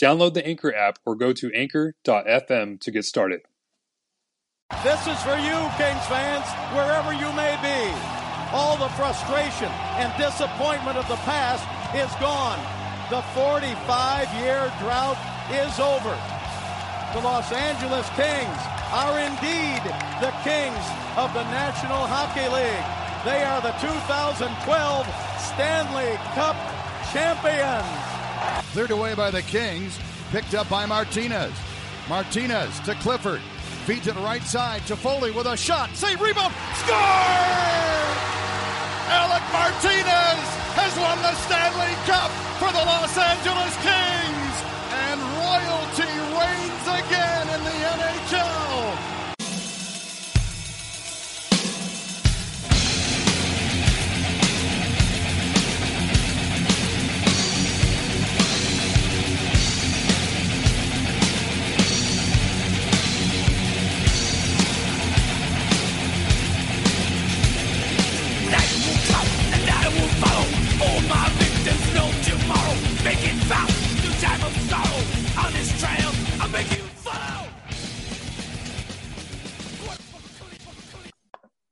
Download the Anchor app or go to anchor.fm to get started. This is for you, Kings fans, wherever you may be. All the frustration and disappointment of the past is gone. The 45 year drought is over. The Los Angeles Kings are indeed the Kings of the National Hockey League. They are the 2012 Stanley Cup champions. Cleared away by the Kings. Picked up by Martinez. Martinez to Clifford. Feed to the right side. Toffoli with a shot. Save rebound. Score! Alec Martinez has won the Stanley Cup for the Los Angeles Kings. And royalty reigns again in the NHL.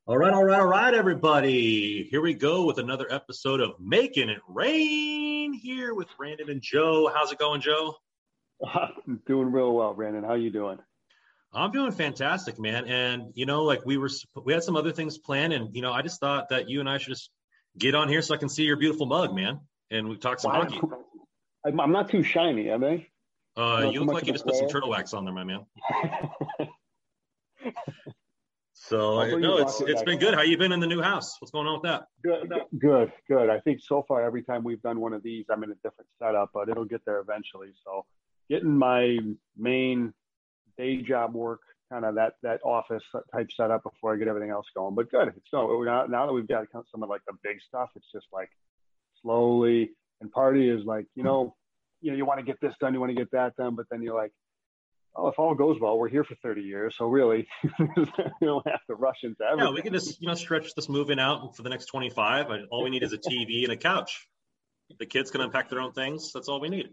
All right, all right, all right, everybody. Here we go with another episode of Making It Rain here with Brandon and Joe. How's it going, Joe? I'm doing real well, Brandon. How you doing? I'm doing fantastic, man. And you know, like we were, we had some other things planned, and you know, I just thought that you and I should just get on here so I can see your beautiful mug, man, and we talk some wow. hockey. I'm not too shiny, am I? Uh, you look like you just put some turtle wax on there, my man. So no, it's it's been good. How you been in the new house? What's going on with that? Good, good, good. I think so far every time we've done one of these, I'm in a different setup, but it'll get there eventually. So getting my main day job work, kind of that that office type setup before I get everything else going. But good. So now, now that we've got some of like the big stuff, it's just like slowly. And party is like you know, you know, you want to get this done, you want to get that done, but then you're like, oh, if all goes well, we're here for 30 years. So really, you don't have to rush into everything. Yeah, we can just, you know, stretch this moving out for the next 25. All we need is a TV and a couch. The kids can unpack their own things. That's all we need.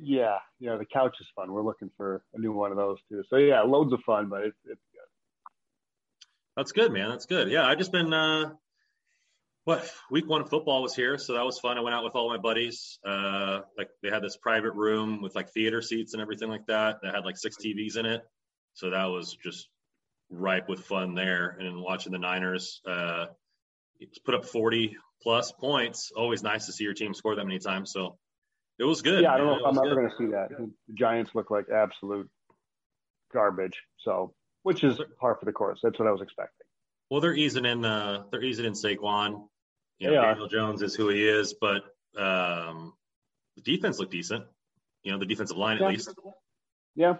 Yeah. Yeah. The couch is fun. We're looking for a new one of those too. So yeah, loads of fun, but it's, it's good. That's good, man. That's good. Yeah. I've just been, uh, what week one football was here, so that was fun. I went out with all my buddies. Uh, like they had this private room with like theater seats and everything like that. That had like six TVs in it, so that was just ripe with fun there. And watching the Niners uh, put up 40 plus points, always nice to see your team score that many times. So it was good. Yeah, I don't know if I'm ever going to see that. The Giants look like absolute garbage. So, which is par for the course. That's what I was expecting. Well, they're easing in. Uh, they're easing in Saquon. You know, Daniel Jones is who he is, but um, the defense looked decent. You know, the defensive line yeah. at least. Yeah.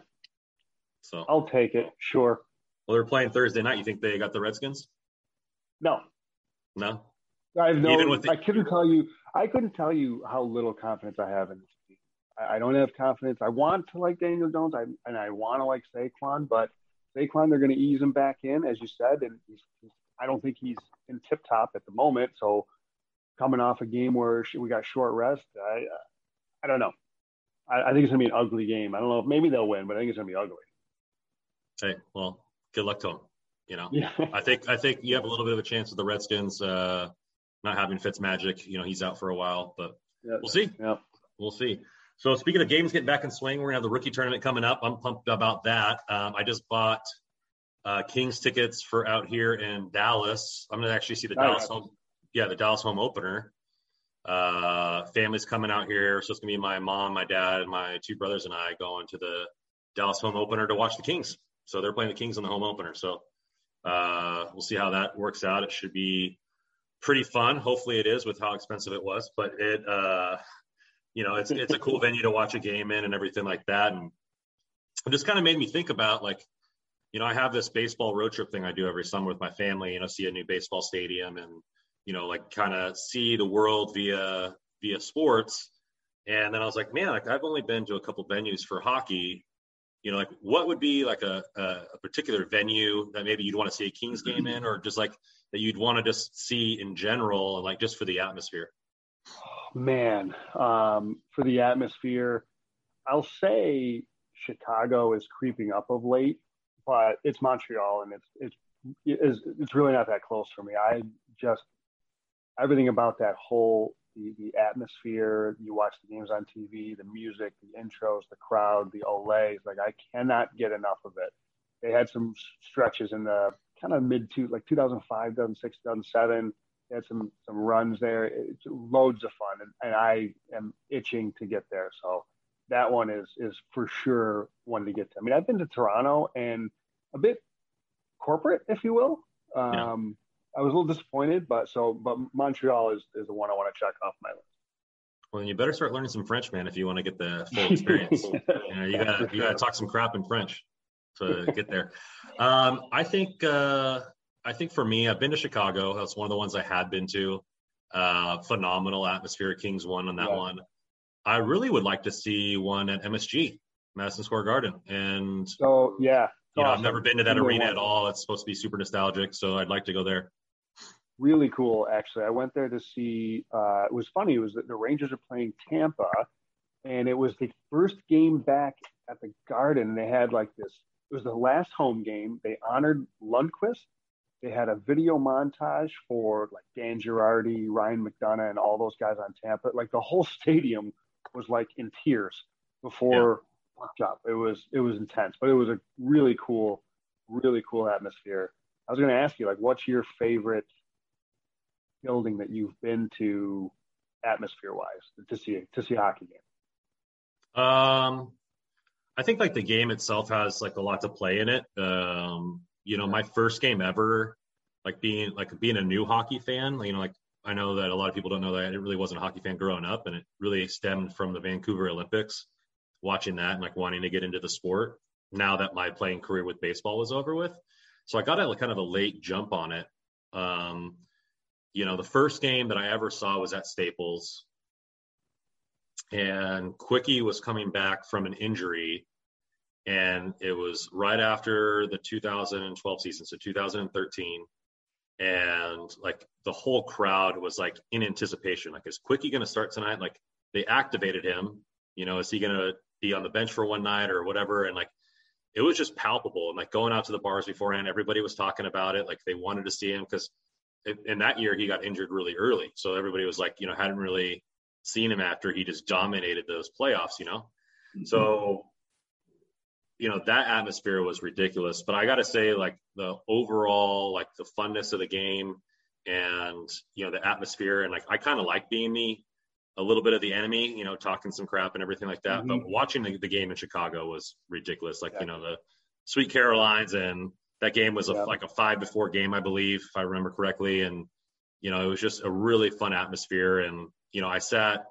So I'll take it. Sure. Well, they're playing Thursday night. You think they got the Redskins? No. No. I have no. The- I couldn't tell you. I couldn't tell you how little confidence I have in this team. I, I don't have confidence. I want to like Daniel Jones, I, and I want to like Saquon, but Saquon, they're going to ease him back in, as you said, and he's, he's I don't think he's in tip top at the moment. So coming off a game where we got short rest, I I don't know. I, I think it's gonna be an ugly game. I don't know if maybe they'll win, but I think it's gonna be ugly. Hey, well, good luck to them. You know, yeah. I think I think you have a little bit of a chance with the Redskins uh, not having Fitz Magic. You know, he's out for a while, but yep. we'll see. Yep. We'll see. So speaking of games getting back in swing, we're gonna have the rookie tournament coming up. I'm pumped about that. Um, I just bought uh, Kings tickets for out here in Dallas. I'm gonna actually see the Dallas home, yeah, the Dallas home opener. Uh, family's coming out here, so it's gonna be my mom, my dad, and my two brothers and I going to the Dallas home opener to watch the Kings. So they're playing the Kings in the home opener. So uh, we'll see how that works out. It should be pretty fun. Hopefully it is with how expensive it was, but it, uh, you know, it's, it's a cool venue to watch a game in and everything like that. And it just kind of made me think about like, you know, I have this baseball road trip thing I do every summer with my family, you know, see a new baseball stadium and, you know, like kind of see the world via, via sports. And then I was like, man, like I've only been to a couple venues for hockey you know, like what would be like a, a, particular venue that maybe you'd want to see a Kings game in, or just like that you'd want to just see in general, and like just for the atmosphere? Man, um, for the atmosphere, I'll say Chicago is creeping up of late, but it's Montreal, and it's it's it's, really not that close for me. I just everything about that whole the, the atmosphere. You watch the games on TV, the music, the intros, the crowd, the Olays. Like I cannot get enough of it. They had some stretches in the kind of mid to like 2005, 2006, 2007. They had some some runs there. It's loads of fun, and, and I am itching to get there. So that one is is for sure one to get to. I mean, I've been to Toronto and a bit corporate, if you will. Um, yeah I was a little disappointed, but so but Montreal is is the one I want to check off my list. Well, you better start learning some French, man, if you want to get the full experience. you know, you gotta you gotta talk some crap in French to get there. Um, I think uh, I think for me, I've been to Chicago. That's one of the ones I had been to. Uh, phenomenal atmosphere. Kings won on that yeah. one. I really would like to see one at MSG, Madison Square Garden. And so yeah, you know, awesome. I've never been to that arena at all. It's supposed to be super nostalgic, so I'd like to go there really cool actually. I went there to see. Uh, it was funny. It was that the Rangers are playing Tampa, and it was the first game back at the Garden. They had like this. It was the last home game. They honored Lundqvist. They had a video montage for like Dan Girardi, Ryan McDonagh, and all those guys on Tampa. Like the whole stadium was like in tears before yeah. up. It was it was intense, but it was a really cool, really cool atmosphere. I was going to ask you, like, what's your favorite building that you've been to atmosphere wise to see to see a hockey game? Um, I think like the game itself has like a lot to play in it. Um, you know, my first game ever, like being like being a new hockey fan, you know, like I know that a lot of people don't know that I really wasn't a hockey fan growing up, and it really stemmed from the Vancouver Olympics, watching that and like wanting to get into the sport. Now that my playing career with baseball was over with, so I got a kind of a late jump on it. Um, you know, the first game that I ever saw was at Staples, and Quickie was coming back from an injury, and it was right after the 2012 season, so 2013, and like the whole crowd was like in anticipation, like is Quickie going to start tonight? Like they activated him, you know, is he going to be on the bench for one night or whatever? And like it was just palpable, and like going out to the bars beforehand, everybody was talking about it, like they wanted to see him because in that year he got injured really early, so everybody was like, you know, hadn't really seen him after he just dominated those playoffs, you know. Mm-hmm. So, you know, that atmosphere was ridiculous. But I got to say, like the overall, like the funness of the game, and you know, the atmosphere, and like I kind of like being me a little bit of the enemy, you know, talking some crap and everything like that. Mm-hmm. But watching the, the, game in Chicago was ridiculous. Like, yeah. you know, the Sweet Carolines and that game was a, yeah. like a five to four game, I believe, if I remember correctly. And, you know, it was just a really fun atmosphere. And, you know, I sat,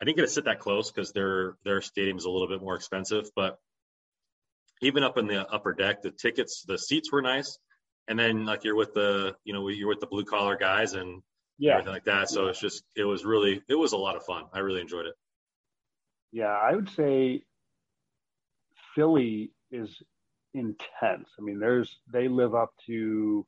I didn't get to sit that close because their, their stadium is a little bit more expensive, but even up in the upper deck, the tickets, the seats were nice. And then like you're with the, you know, you're with the blue collar guys and yeah. everything like that. So yeah. it's just, it was really, it was a lot of fun. I really enjoyed it. Yeah. I would say Philly is intense. I mean, there's they live up to.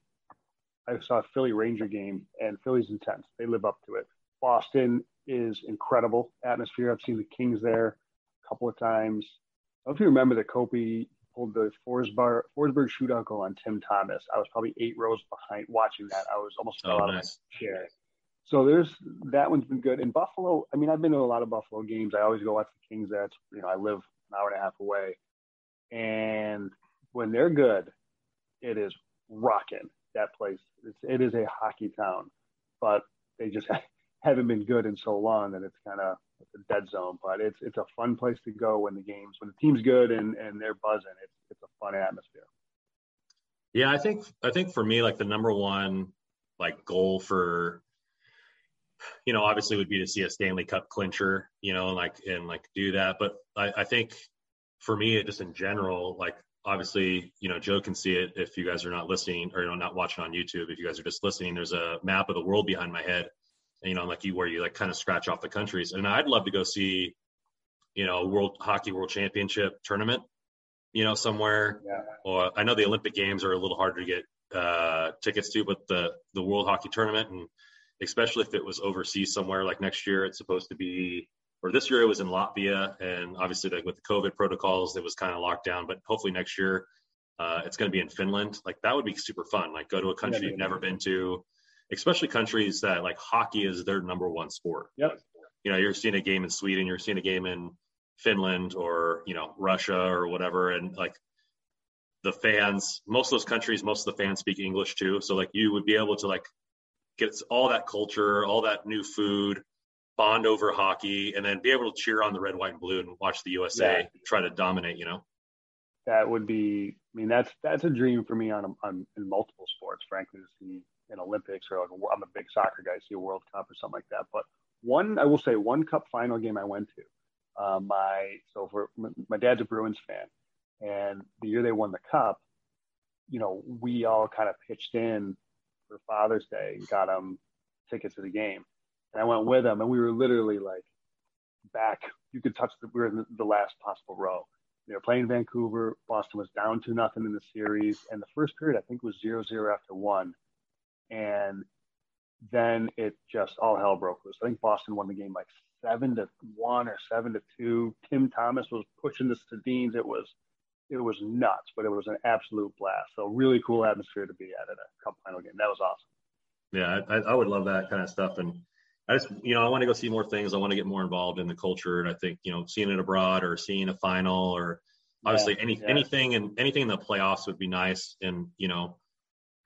I saw a Philly Ranger game, and Philly's intense. They live up to it. Boston is incredible atmosphere. I've seen the Kings there a couple of times. I don't know if you remember that Kopi pulled the Forsberg, Forsberg shootout goal on Tim Thomas. I was probably eight rows behind watching that. I was almost oh, nice. chair. so there's that one's been good. In Buffalo, I mean, I've been to a lot of Buffalo games. I always go watch the Kings. That's you know, I live an hour and a half away, and when they're good, it is rocking. That place, it's, it is a hockey town, but they just haven't been good in so long that it's kind of dead zone. But it's it's a fun place to go when the games when the team's good and and they're buzzing. It's it's a fun atmosphere. Yeah, I think I think for me, like the number one like goal for you know, obviously would be to see a Stanley Cup clincher, you know, and like and like do that. But I, I think for me, just in general, like obviously, you know, Joe can see it if you guys are not listening or you know not watching on YouTube. If you guys are just listening, there's a map of the world behind my head, you know, like you where you like kind of scratch off the countries. And I'd love to go see, you know, World Hockey World Championship tournament, you know, somewhere. Yeah. Or I know the Olympic Games are a little harder to get uh, tickets to, but the the World Hockey Tournament and especially if it was overseas somewhere. Like next year, it's supposed to be, or this year it was in Latvia, and obviously like with the COVID protocols, it was kind of locked down. But hopefully next year, uh, it's going to be in Finland. Like that would be super fun. Like go to a country yeah, you've never been to, especially countries that like hockey is their number one sport. Yep. You know, you're seeing a game in Sweden, you're seeing a game in Finland or you know Russia or whatever, and like the fans, most of those countries, most of the fans speak English too. So like you would be able to like get all that culture, all that new food, bond over hockey, and then be able to cheer on the red, white, and blue and watch the USA yeah. try to dominate. You know, that would be. I mean, that's that's a dream for me on on in multiple sports. Frankly, to see an Olympics or like I'm a big soccer guy, see a World Cup or something like that. But one, I will say, one Cup final game I went to. Uh, my so for my dad's a Bruins fan, and the year they won the Cup, you know, we all kind of pitched in for Father's Day and got him tickets to the game. And I went with him, and we were literally like back. You could touch the. We were in the last possible row. They were playing Vancouver. Boston was down to nothing in the series, and the first period I think was zero zero after one, and then it just all hell broke loose. I think Boston won the game like seven to one or seven to two. Tim Thomas was pushing the Sedins. It was it was nuts, but it was an absolute blast. So really cool atmosphere to be at at a cup final game. That was awesome. Yeah, I, I would love that kind of stuff. And I just, you know, I want to go see more things. I want to get more involved in the culture. And I think, you know, seeing it abroad or seeing a final or obviously yeah, any, yeah. anything and anything in the playoffs would be nice. And, you know,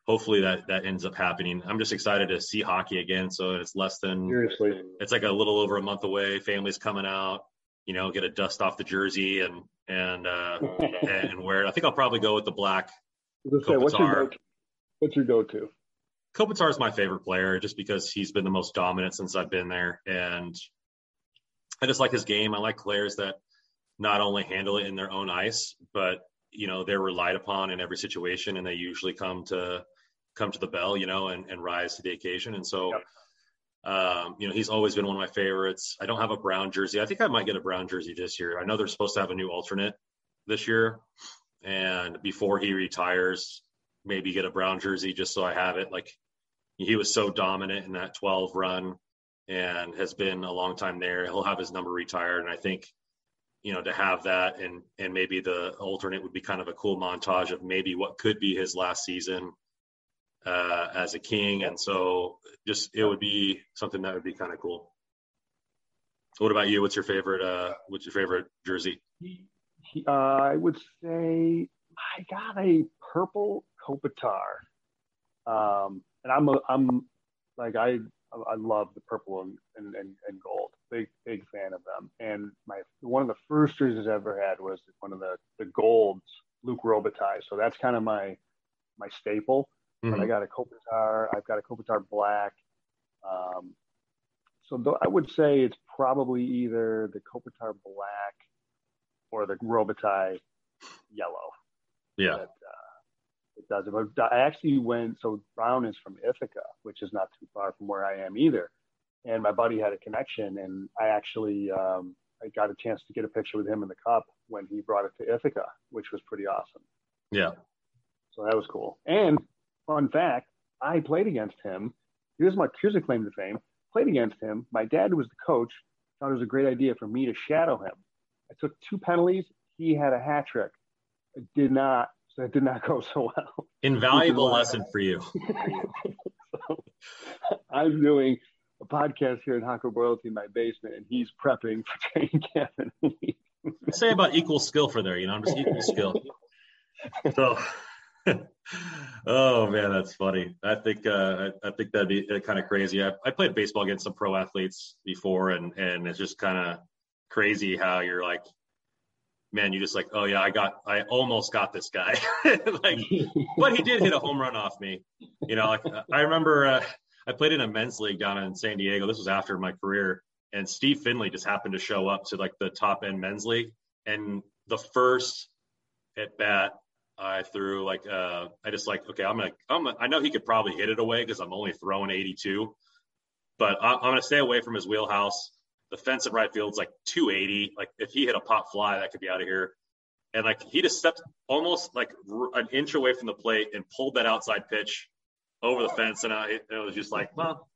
hopefully that, that ends up happening. I'm just excited to see hockey again. So it's less than, seriously, it's like a little over a month away. Families coming out, you know, get a dust off the jersey and and uh, and wear it. I think I'll probably go with the black. Say, what's your go-to? What's your go-to? Kopitar is my favorite player just because he's been the most dominant since I've been there, and I just like his game. I like players that not only handle it in their own ice, but you know they're relied upon in every situation, and they usually come to come to the bell, you know, and, and rise to the occasion. And so. Yep um, you know, he's always been one of my favorites. I don't have a brown jersey. I think I might get a brown jersey this year. I know they're supposed to have a new alternate this year. And before he retires, maybe get a brown jersey just so I have it. Like he was so dominant in that 12 run and has been a long time there. He'll have his number retired. And I think, you know, to have that and and maybe the alternate would be kind of a cool montage of maybe what could be his last season uh, as a king, and so just it would be something that would be kind of cool. What about you? What's your favorite? Uh, what's your favorite jersey? Uh, I would say I got a purple Kopitar, um, and I'm a, I'm like I I love the purple and, and, and, gold. Big big fan of them. And my one of the first jerseys I ever had was one of the the golds, Luke Robitaille. So that's kind of my my staple. Mm-hmm. But I got a Kopitar. I've got a Kopitar Black. Um, so th- I would say it's probably either the Kopitar Black or the Robitaille Yellow. Yeah. That, uh, it does. But I actually went. So Brown is from Ithaca, which is not too far from where I am either. And my buddy had a connection, and I actually um, I got a chance to get a picture with him in the cup when he brought it to Ithaca, which was pretty awesome. Yeah. So that was cool. And fun fact, I played against him. Here's my here's a claim to fame. Played against him. My dad was the coach. Thought it was a great idea for me to shadow him. I took two penalties. He had a hat trick. It did not. So it did not go so well. Invaluable lesson for you. so, I'm doing a podcast here in Hockey Royalty in my basement, and he's prepping for training camp. say about equal skill for there, you know, I'm just equal skill. So, oh man, that's funny. I think uh, I, I think that'd be uh, kind of crazy. I, I played baseball against some pro athletes before, and and it's just kind of crazy how you're like, man, you just like, oh yeah, I got, I almost got this guy, like, but he did hit a home run off me. You know, like I remember uh, I played in a men's league down in San Diego. This was after my career, and Steve Finley just happened to show up to like the top end men's league, and the first at bat I threw like uh I just like okay I'm gonna I'm gonna, I know he could probably hit it away because I'm only throwing 82, but I, I'm gonna stay away from his wheelhouse. The fence at right field's like 280. Like if he hit a pop fly, that could be out of here. And like he just stepped almost like an inch away from the plate and pulled that outside pitch over the fence, and I, it was just like, well,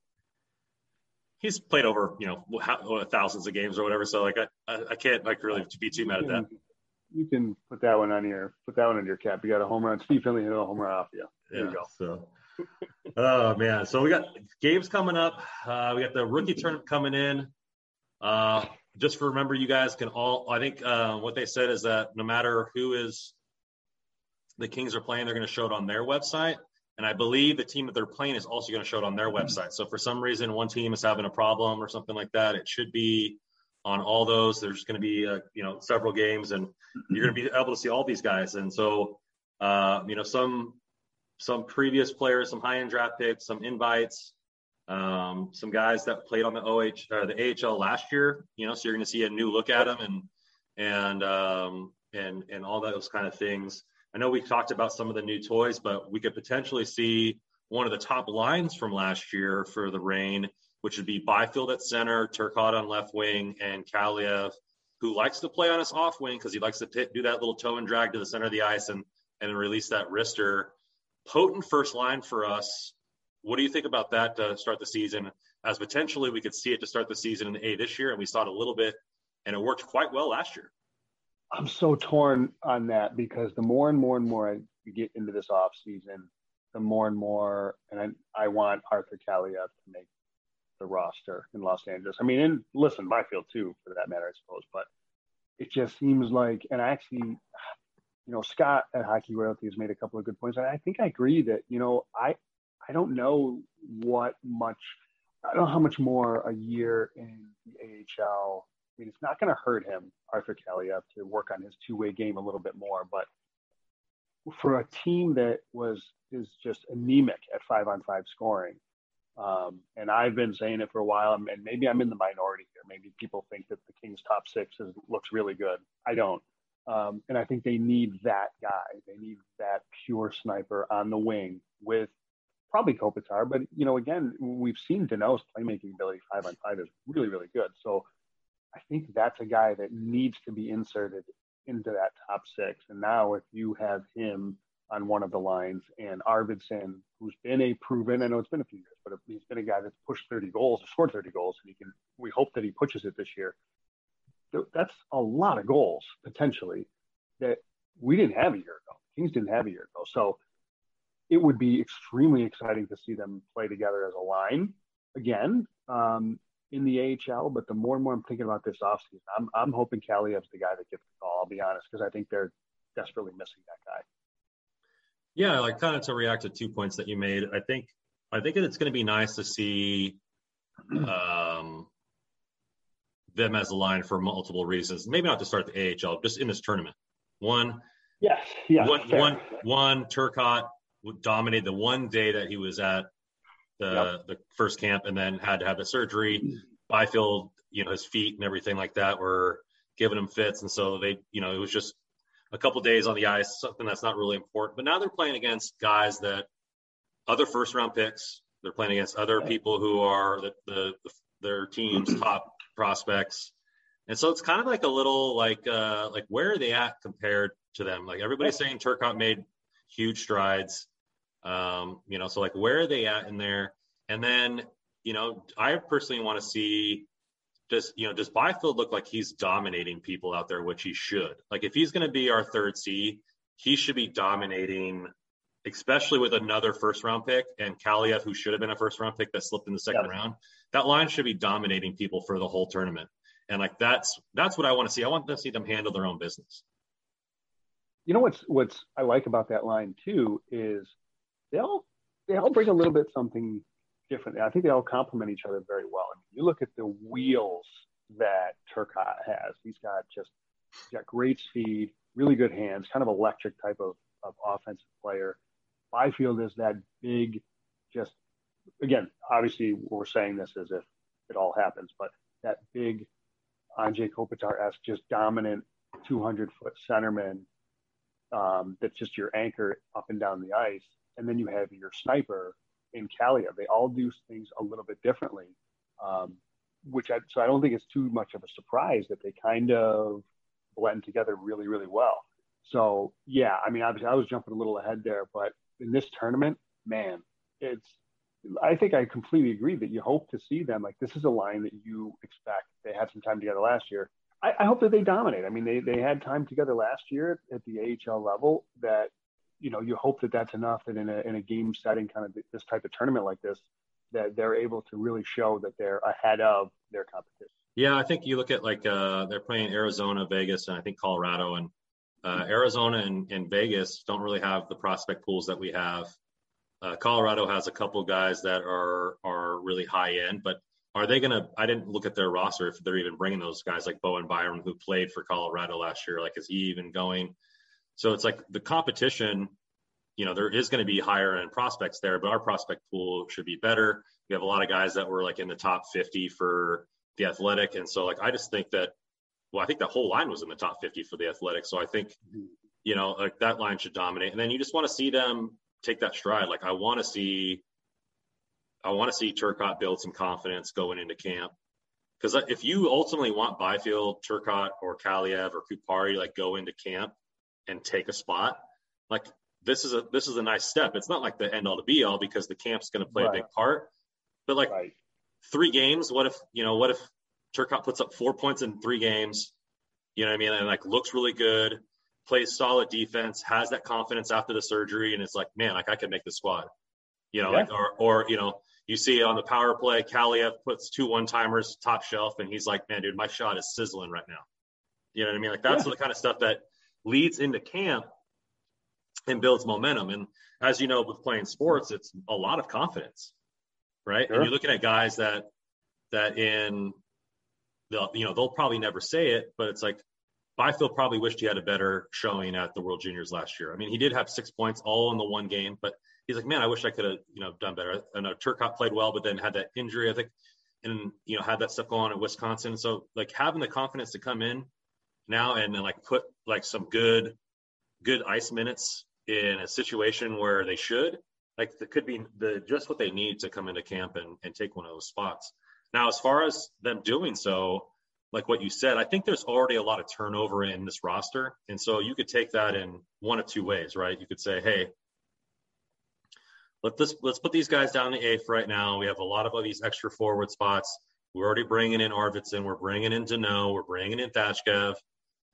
he's played over you know thousands of games or whatever. So like I I can't like really be too mad at that you can put that one on your put that one on your cap. You got a home run. Steve Finley hit a home run off you. There yeah, you go. So, oh man, so we got games coming up. Uh, we got the rookie tournament coming in. Uh, just remember, you guys can all. I think uh, what they said is that no matter who is the Kings are playing, they're going to show it on their website. And I believe the team that they're playing is also going to show it on their website. So for some reason, one team is having a problem or something like that, it should be on all those. There's going to be uh, you know several games, and you're going to be able to see all these guys. And so uh, you know some some previous players, some high end draft picks, some invites, um, some guys that played on the OH or the AHL last year. You know, so you're going to see a new look at them and and um, and and all those kind of things. I know we talked about some of the new toys, but we could potentially see one of the top lines from last year for the Reign which would be Byfield at center, Turcotte on left wing, and Kaliyev, who likes to play on his off wing because he likes to pit, do that little toe and drag to the center of the ice and and release that wrister. Potent first line for us. What do you think about that to start the season? As potentially we could see it to start the season in the A this year, and we saw it a little bit, and it worked quite well last year. I'm so torn on that because the more and more and more I get into this off season, the more and more, and I, I want Arthur Kaliyev to make the roster in Los Angeles. I mean, and listen, Byfield too, for that matter, I suppose. But it just seems like, and I actually, you know, Scott at Hockey Royalty has made a couple of good points. I think I agree that, you know, I, I don't know what much, I don't know how much more a year in the AHL. I mean, it's not going to hurt him, Arthur Kaliyev, to work on his two-way game a little bit more. But for a team that was is just anemic at five-on-five scoring, um, and I've been saying it for a while, and maybe I'm in the minority here. Maybe people think that the Kings' top six is, looks really good. I don't. Um, and I think they need that guy. They need that pure sniper on the wing with probably Kopitar. But, you know, again, we've seen Danault's playmaking ability five on five is really, really good. So I think that's a guy that needs to be inserted into that top six. And now if you have him on one of the lines, and Arvidsson, who's been a proven, I know it's been a few years, but he's been a guy that's pushed 30 goals, scored 30 goals, and he can. We hope that he pushes it this year. That's a lot of goals potentially that we didn't have a year ago. Kings didn't have a year ago, so it would be extremely exciting to see them play together as a line again um, in the AHL. But the more and more I'm thinking about this offseason, I'm I'm hoping Kaliyev's the guy that gets the call. I'll be honest, because I think they're desperately missing that guy. Yeah, like kind of to react to two points that you made. I think I think it's going to be nice to see um, them as a line for multiple reasons. Maybe not to start the AHL, just in this tournament. One, yes, yeah, one, one, one. Turcotte dominated the one day that he was at the yep. the first camp, and then had to have the surgery. Byfield, you know, his feet and everything like that were giving him fits, and so they, you know, it was just a couple days on the ice, something that's not really important. But now they're playing against guys that other first round picks. They're playing against other people who are the, the, the their team's top prospects. And so it's kind of like a little like uh, like where are they at compared to them? Like everybody's saying Turcotte made huge strides. Um, you know, so like where are they at in there? And then, you know, I personally want to see does you know does Byfield look like he's dominating people out there, which he should? Like if he's going to be our third C, he should be dominating, especially with another first round pick and Kaliyev, who should have been a first round pick that slipped in the second round. that line should be dominating people for the whole tournament. And like that's that's what I want to see. I want to see them handle their own business. You know what's what's I like about that line too is they all they all bring a little bit something different. I think they all complement each other very well. I mean, you look at the wheels that Turcotte has. He's got just he's got great speed, really good hands, kind of electric type of, of offensive player. Byfield is that big, just again, obviously we're saying this as if it all happens, but that big Anze Kopitar-esque, just dominant 200 foot centerman um, that's just your anchor up and down the ice. And then you have your sniper in Kaliyev. They all do things a little bit differently, um, which I, so I don't think it's too much of a surprise that they kind of blend together really, really well. So yeah, I mean, obviously I was jumping a little ahead there, but in this tournament, man, it's I think I completely agree that you hope to see them. Like this is a line that you expect. They had some time together last year. I, I hope that they dominate. I mean, they they had time together last year at the AHL level. That you know, you hope that that's enough that in a in a game setting, kind of this type of tournament like this, that they're able to really show that they're ahead of their competition. Yeah, I think you look at like uh, they're playing Arizona, Vegas, and I think Colorado, and uh, Arizona and, and Vegas don't really have the prospect pools that we have uh, Colorado has a couple guys that are are really high end, but are they going to? I didn't look at their roster if they're even bringing those guys like Bowen Byram who played for Colorado last year. Like, is he even going? So it's like the competition. You know, there is going to be higher end prospects there, but our prospect pool should be better. We have a lot of guys that were like in the top 50 for the athletic, and so like I just think that. Well, I think that whole line was in the top 50 for the athletic. So I think, you know, like that line should dominate. And then you just want to see them take that stride. Like I want to see, I want to see Turcotte build some confidence going into camp. Because uh, if you ultimately want Byfield, Turcotte, or Kaliyev or Kupari like go into camp and take a spot, like this is a this is a nice step. It's not like the end all to be all because the camp's going to play right. a big part. But like right. three games, what if you know what if Turcotte puts up four points in three games? You know what I mean? And like looks really good plays solid defense, has that confidence after the surgery, and it's like, man, like I can make the squad. You know, yeah. like or or you know, you see on the power play, Kaliyev puts two one timers top shelf, and he's like, man, dude, my shot is sizzling right now. You know what I mean? Like that's yeah. the kind of stuff that leads into camp and builds momentum. And as you know, with playing sports, it's a lot of confidence, right? Sure. And you're looking at guys that that in the you know they'll probably never say it, but it's like Byfield probably wished he had a better showing at the World Juniors last year. I mean, he did have six points all in the one game, but he's like, man, I wish I could have, you know, done better. I know Turcotte played well, but then had that injury, I think, and you know, had that stuff going on at Wisconsin. So like having the confidence to come in now and, then like put like some good, good ice minutes in a situation where they should, like it could be the just what they need to come into camp and, and take one of those spots. Now, as far as them doing so, like what you said, I think there's already a lot of turnover in this roster. And so you could take that in one of two ways, right? You could say, hey, let this, let's put these guys down the eighth right now. We have a lot of these extra forward spots. We're already bringing in Arvidsson. We're bringing in Danault. We're bringing in Tkachev.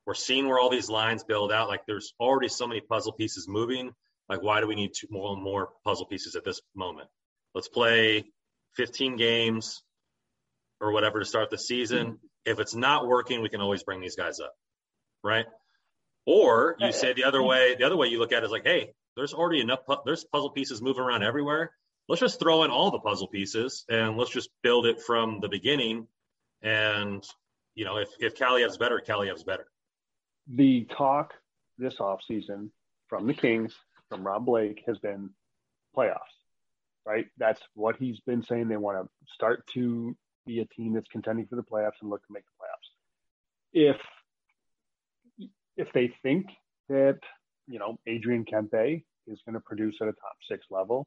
We're seeing where all these lines build out. Like there's already so many puzzle pieces moving. Like why do we need two more, and more puzzle pieces at this moment? Let's play 15 games or whatever to start the season if it's not working, we can always bring these guys up, right? Or you say the other way. The other way you look at it is like, hey, there's already enough. There's puzzle pieces moving around everywhere. Let's just throw in all the puzzle pieces and let's just build it from the beginning. And you know, if if better, Kaliyev's better. The talk this offseason from the Kings, from Rob Blake, has been playoffs. Right, that's what he's been saying. They want to start to be a team that's contending for the playoffs and look to make the playoffs. If if they think that you know Adrian Kempe is going to produce at a top six level,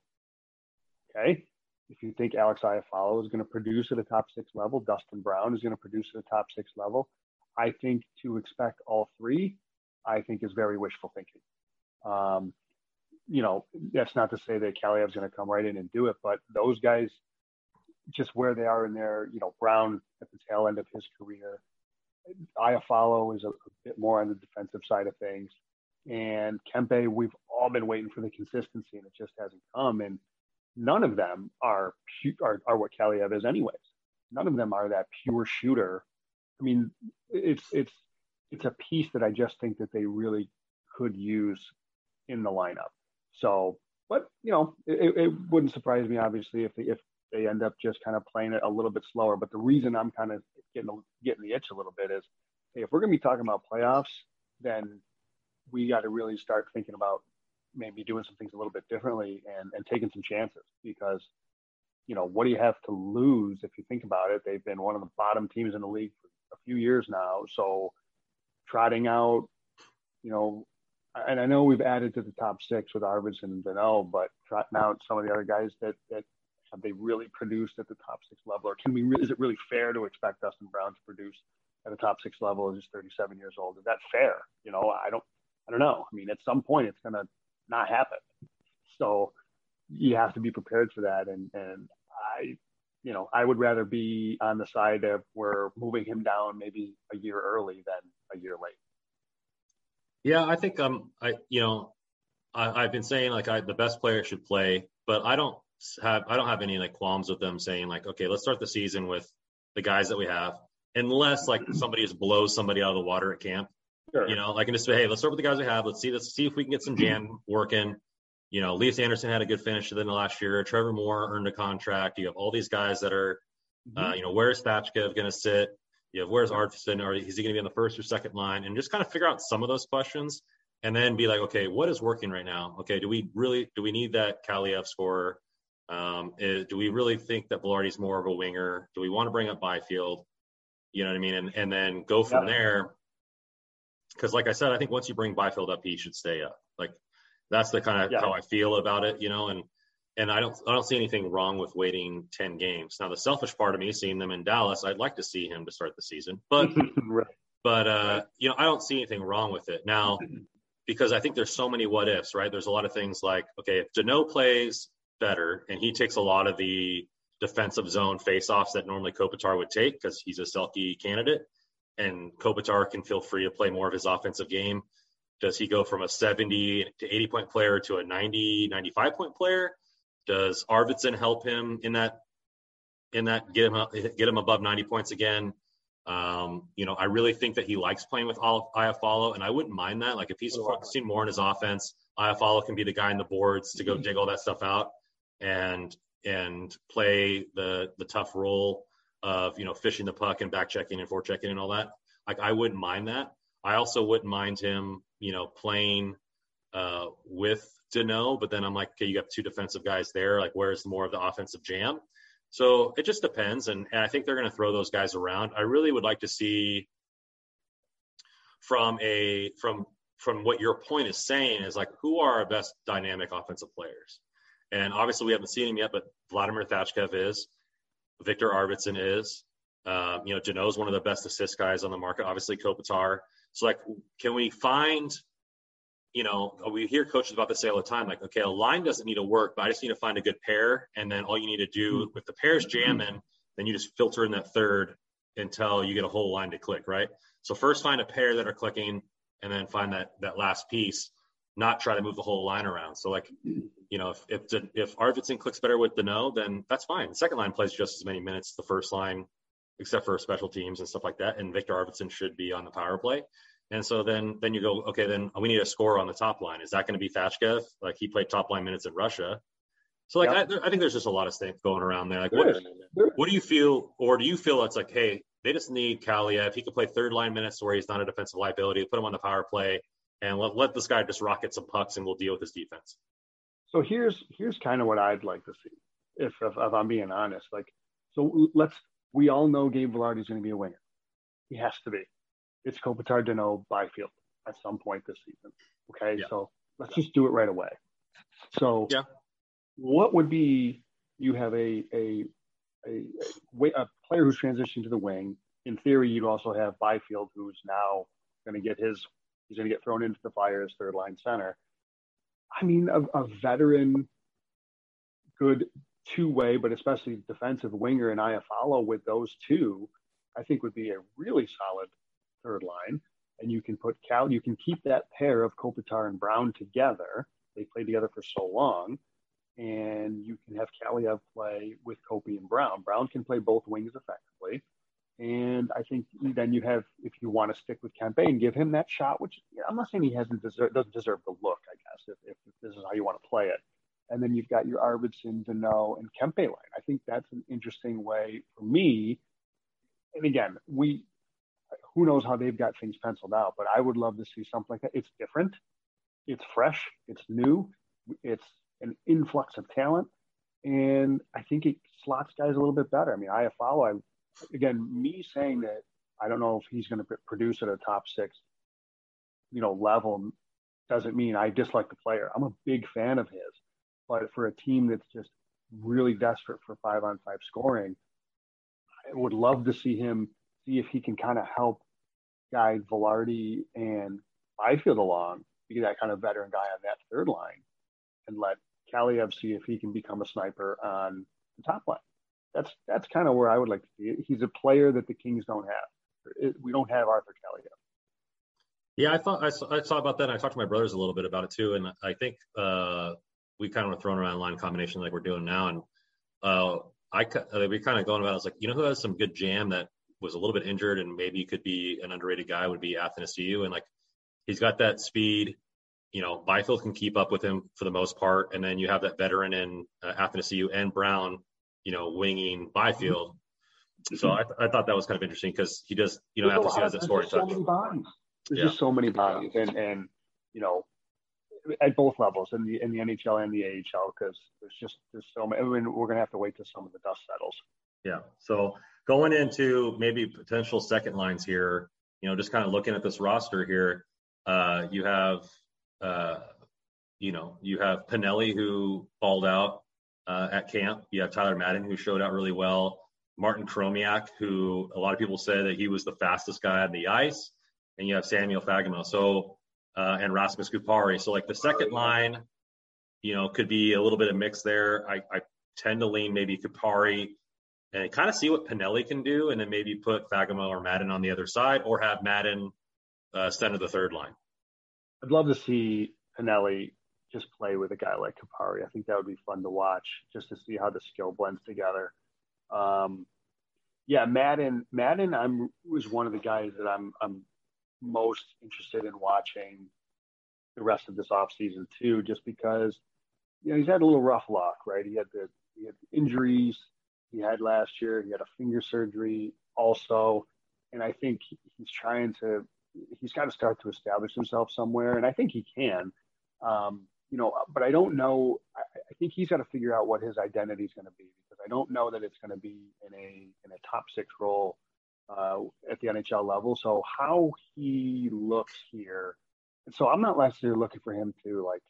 okay. If you think Alex Iafallo is going to produce at a top six level, Dustin Brown is going to produce at a top six level. I think to expect all three, I think is very wishful thinking. Um, you know, that's not to say that Kaliyev's going to come right in and do it, but those guys just where they are in their, you know, Brown at the tail end of his career. Iafallo is a, a, bit more on the defensive side of things. And Kempe, we've all been waiting for the consistency and it just hasn't come. And none of them are are, are what Kaliyev is anyways. none of them are that pure shooter. I mean, it's it's it's a piece that I just think that they really could use in the lineup. So, but you know, it, it wouldn't surprise me obviously if they, if they end up just kind of playing it a little bit slower. But the reason I'm kind of getting getting the itch a little bit is, hey, if we're going to be talking about playoffs, then we got to really start thinking about maybe doing some things a little bit differently and, and taking some chances because you know what do you have to lose if you think about it they've been one of the bottom teams in the league for a few years now so trotting out you know and I know we've added to the top six with Arvidsson and Danault, but trotting out some of the other guys that that have they really produced at the top six level, or can we? Is it really fair to expect Dustin Brown to produce at a top six level? As he's 37 years old. Is that fair? You know, I don't, I don't know. I mean, at some point, it's gonna not happen. So you have to be prepared for that. And, and I, you know, I would rather be on the side of we're moving him down maybe a year early than a year late. Yeah, I think um, I you know, I, have been saying like I the best player should play, but I don't have I don't have any like qualms with them saying like okay, let's start the season with the guys that we have, unless like somebody just blows somebody out of the water at camp. Sure. You know, like and just say, hey, let's start with the guys we have. Let's see, let's see if we can get some jam working. You know, Lias Andersson had a good finish to the last year. Trevor Moore earned a contract. You have all these guys that are, uh, mm-hmm. uh, you know, where's Tkachev going to sit? You have where's Arvidsson? Or is he going to be on the first or second line? And just kind of figure out some of those questions, and then be like, okay, what is working right now? Okay, do we really do we need that Kaliyev scorer? Um, is, do we really think that Vilardi's more of a winger? Do we want to bring up Byfield? You know what I mean? And and then go from yeah. there because like I said, I think once you bring Byfield up, he should stay up. Like that's the kind of yeah. how I feel about it, you know. And and I don't I don't see anything wrong with waiting ten games. Now the selfish part of me, seeing them in Dallas, I'd like to see him to start the season, but right. but uh, you know I don't see anything wrong with it now because I think there's so many what ifs, right? There's a lot of things like okay, if Danault plays better and he takes a lot of the defensive zone faceoffs that normally Kopitar would take because he's a Selke candidate and Kopitar can feel free to play more of his offensive game. Does he go from a 70 to 80 point player to a 90, 95 point player? Does Arvidsson help him in that, in that get him get him above 90 points again? Um, you know, I really think that he likes playing with Iafallo, and I wouldn't mind that. Like if he's focusing more on his offense, Iafallo can be the guy in the boards to go dig all that stuff out and and play the the tough role of you know fishing the puck and back checking and forechecking and all that. Like I wouldn't mind that. I also wouldn't mind him, you know, playing uh, with Danault, but then I'm like, okay, you got two defensive guys there. Like, where's more of the offensive jam? So it just depends, and, and I think they're going to throw those guys around. I really would like to see from a from from what your point is saying is like who are our best dynamic offensive players, and obviously we haven't seen him yet, but Vladimir Tkachev is. Viktor Arvidsson is. Um, you know, is one of the best assist guys on the market. Obviously, Kopitar. So, like, can we find? You know, we hear coaches about this all the time. Like, okay, a line doesn't need to work, but I just need to find a good pair, and then all you need to do mm-hmm. with the pairs jamming, then you just filter in that third until you get a whole line to click, right? So first find a pair that are clicking, and then find that that last piece. Not try to move the whole line around. So like, you know, if if if Arvidsson clicks better with Danault, then that's fine. The second line plays just as many minutes. The first line, except for special teams and stuff like that, and Viktor Arvidsson should be on the power play. And so then then you go, okay, then we need a score on the top line. Is that going to be Tkachev? Like he played top line minutes in Russia. So like yep. I, I, think there's just a lot of stuff going around there. Like what what do you feel, or do you feel it's like, hey, they just need Kaliyev. He could play third line minutes where he's not a defensive liability. Put him on the power play and let, let this guy just rocket some pucks and we'll deal with his defense. So here's here's kind of what I'd like to see, if if, if I'm being honest. Like, so let's we all know Gabe Vilardi is going to be a winger. He has to be. It's Kopitar, Danault, Byfield at some point this season. Okay, yeah. so let's just do it right away. So, yeah. what would be you have a a a, a, a player who's transitioning to the wing. In theory, you'd also have Byfield, who's now going to get his he's going to get thrown into the fire as third line center. I mean, a, a veteran, good two way, but especially defensive winger and Iafallo with those two, I think would be a really solid third line. And you can put Cal, you can keep that pair of Kopitar and Brown together. They played together for so long. and you can have Kaliyev play with Kopi and Brown. Brown can play both wings effectively. And I think then you have, if you want to stick with Kempe and give him that shot, which I'm not saying he hasn't deserve, doesn't deserve the look, I guess, if, if this is how you want to play it. And then you've got your Arvidsson, Danault, and Kempe line. I think that's an interesting way for me. And again, we, who knows how they've got things penciled out, but I would love to see something like that. It's different, it's fresh, it's new, it's an influx of talent, and I think it slots guys a little bit better. I mean, I follow. I again, me saying that I don't know if he's going to produce at a top six, you know, level doesn't mean I dislike the player. I'm a big fan of his, but for a team that's just really desperate for five on five scoring, I would love to see him see if he can kind of help guide Vilardi and Byfield along, be that kind of veteran guy on that third line, and let Kaliyev see if he can become a sniper on the top line. That's that's kind of where I would like to see it. He's a player that the Kings don't have. We don't have Arthur Kaliyev. Yeah, I thought I saw, I saw about that. And I talked to my brothers a little bit about it too, and I think uh, we kind of were throwing around line combination like we're doing now, and uh, I uh, we kind of going about. I was like, you know, who has some good jam that was a little bit injured and maybe could be an underrated guy would be Athens Athanasiou, and like he's got that speed you know, Byfield can keep up with him for the most part, and then you have that veteran in uh, Athanasiou and Brown, you know, winging Byfield. So I, th- I thought that was kind of interesting because he does, you know, Athanasiou has that scoring touch. So many bodies. There's yeah. just so many bodies, and and you know, at both levels in the in the NHL and the AHL because there's just there's so many. I mean, we're gonna have to wait till some of the dust settles. Yeah. So going into maybe potential second lines here, you know, just kind of looking at this roster here, uh, you have uh, you know, you have Pinelli who balled out uh, at camp. You have Tyler Madden who showed out really well. Martin Chromiak, who a lot of people say that he was the fastest guy on the ice, and you have Samuel Fagemo. So uh, and Rasmus Kupari. So like the second line, you know, could be a little bit of mix there. I, I tend to lean maybe Kupari and kind of see what Pinelli can do, and then maybe put Fagemo or Madden on the other side, or have Madden uh, center the third line. I'd love to see Pinelli just play with a guy like Kupari. I think that would be fun to watch just to see how the skill blends together. Um, yeah, Madden. Madden. I'm was one of the guys that I'm I'm most interested in watching the rest of this offseason too, just because you know he's had a little rough luck, right? He had the he had injuries he had last year. He had a finger surgery also, and I think he's trying to he's got to start to establish himself somewhere, and I think he can. Um, you know, but I don't know. I, I think he's got to figure out what his identity is going to be because I don't know that it's going to be in a in a top six role uh, at the NHL level. So how he looks here, so I'm not necessarily looking for him to like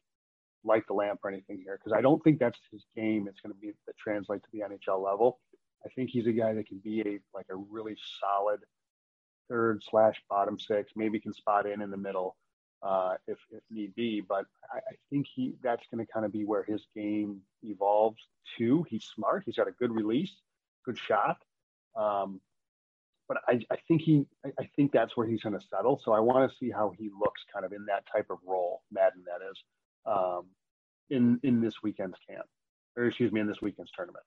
light the lamp or anything here because I don't think that's his game. It's going to be that translate to the NHL level. I think he's a guy that can be a like a really solid third slash bottom six, maybe can spot in in the middle uh, if, if need be. But I, I think he that's going to kind of be where his game evolves to. He's smart. He's got a good release, good shot. Um, but I, I think he I think that's where he's going to settle. So I want to see how he looks kind of in that type of role, Madden that is, um, in in this weekend's camp, or excuse me, in this weekend's tournament.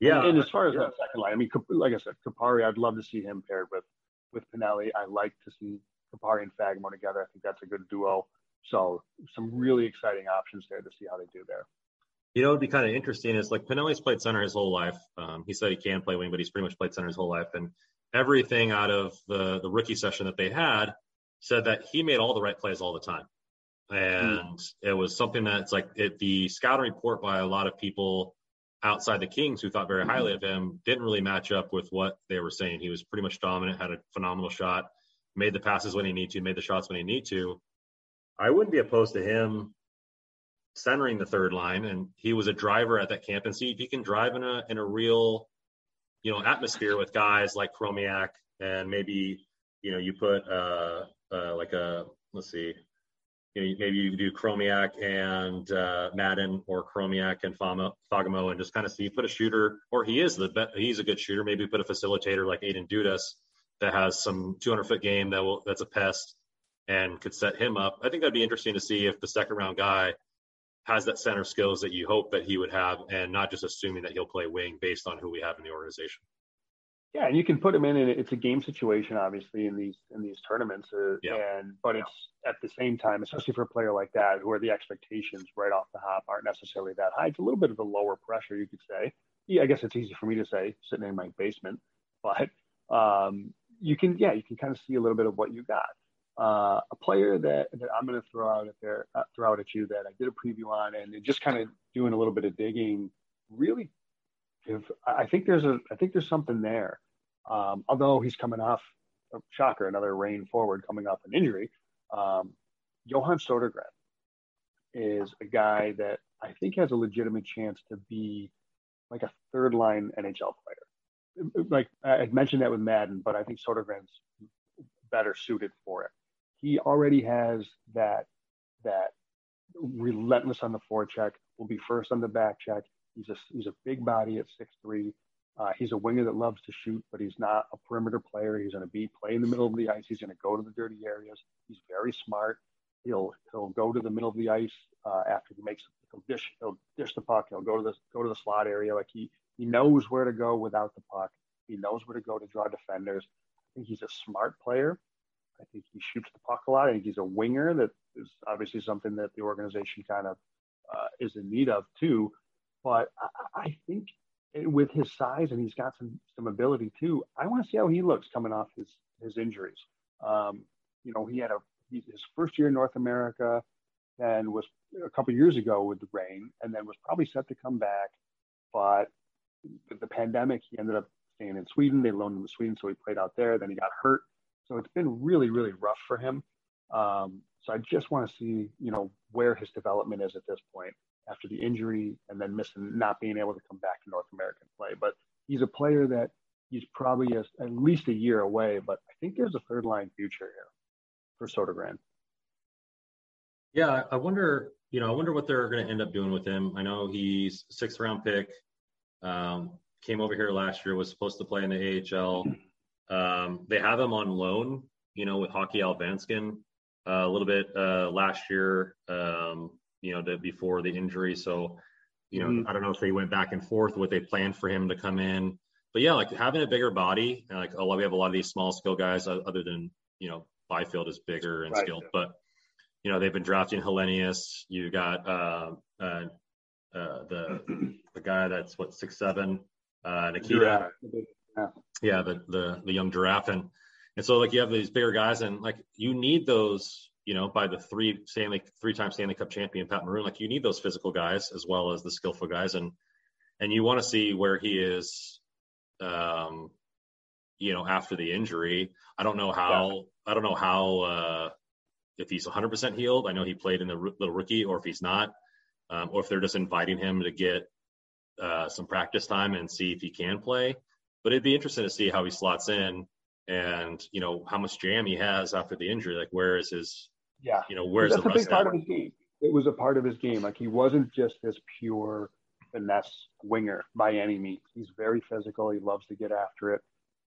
Yeah. And, and as far as yeah. that second line, I mean, like I said, Kupari, I'd love to see him paired with with Pinelli. I like to see Kupari and Fagemo together. I think that's a good duo. So some really exciting options there to see how they do there. You know, it'd be kind of interesting is like Pinelli's played center his whole life. Um, he said he can play wing, but he's pretty much played center his whole life. And everything out of the the rookie session that they had said that he made all the right plays all the time. And mm. it was something that's like it, the scouting report by a lot of people outside the Kings, who thought very highly of him, didn't really match up with what they were saying. He was pretty much dominant, had a phenomenal shot, made the passes when he needed to, made the shots when he needed to. I wouldn't be opposed to him centering the third line, and he was a driver at that camp. And see if he can drive in a in a real, you know, atmosphere with guys like Chromiak, and maybe you know you put uh, uh like a let's see, you know, maybe you do Chromiak and uh, Madden or Chromiak and Fama, Fagemo and just kind of see You put a shooter or he is the be- he's a good shooter. Maybe put a facilitator like Aidan Dudas that has some 200 foot game that will that's a pest and could set him up. I think that'd be interesting to see if the second round guy has that center skills that you hope that he would have, and not just assuming that he'll play wing based on who we have in the organization. Yeah, and you can put him in, and it's a game situation, obviously, in these in these tournaments. Uh, yeah. And but it's at the same time, especially for a player like that, where the expectations right off the hop aren't necessarily that high. It's a little bit of a lower pressure, you could say. Yeah, I guess it's easy for me to say sitting in my basement, but um, you can, yeah, you can kind of see a little bit of what you got. Uh, a player that, that I'm going to throw out at there, uh, throw out at you that I did a preview on, and just kind of doing a little bit of digging, really. If I think there's a, I think there's something there. Um, although he's coming off, a shocker, another Reign forward coming off an injury. Um, Johan Sodergren is a guy that I think has a legitimate chance to be like a third line NHL player. Like I mentioned that with Madden, but I think Sodergren's better suited for it. He already has that that relentless on the forecheck, will be first on the back check. He's a he's a big body at six three. Uh, he's a winger that loves to shoot, but he's not a perimeter player. He's going to be play in the middle of the ice. He's going to go to the dirty areas. He's very smart. He'll he'll go to the middle of the ice uh, after he makes he'll dish he'll dish the puck. He'll go to the go to the slot area. Like he he knows where to go without the puck. He knows where to go to draw defenders. I think he's a smart player. I think he shoots the puck a lot. I think he's a winger that is obviously something that the organization kind of uh, is in need of too. But I, I think with his size and he's got some some ability too. I want to see how he looks coming off his his injuries. Um, you know, he had a his first year in North America, and was a couple years ago with the Reign, and then was probably set to come back, but with the pandemic, he ended up staying in Sweden. They loaned him to Sweden, so he played out there. Then he got hurt, so it's been really really rough for him. Um, so I just want to see you know where his development is at this point after the injury and then missing, not being able to come back to North American play. But he's a player that he's probably a, at least a year away. But I think there's a third line future here for Sodergren. Yeah, I wonder. You know, I wonder what they're going to end up doing with him. I know he's sixth round pick. Um, came over here last year. Was supposed to play in the AHL. Um, they have him on loan. You know, with Hockey Allsvenskan uh, a little bit uh, last year. Um, you know, to, before the injury. So, you know, mm-hmm. I don't know if they went back and forth what they planned for him to come in. But yeah, like having a bigger body, like a lot, we have a lot of these small skill guys, other than you know, Byfield is bigger and right. skilled, but you know, they've been drafting Helenius. You got uh, uh, uh, the the guy that's what six seven, uh, Nikita. Yeah. yeah, the the the young giraffe, and and so like you have these bigger guys, and like you need those you know, by the three Stanley three time Stanley Cup champion Pat Maroon. Like you need those physical guys as well as the skillful guys, and and you want to see where he is, um, you know, after the injury. I don't know how. Yeah. I don't know how uh, if he's 100% healed. I know he played in the little rookie, or if he's not, um, or if they're just inviting him to get uh, some practice time and see if he can play. But it'd be interesting to see how he slots in and you know how much jam he has after the injury. Like where is his yeah. You know, where's the a big part of his game. It was a part of his game. Like he wasn't just this pure finesse winger by any means. He's very physical. He loves to get after it.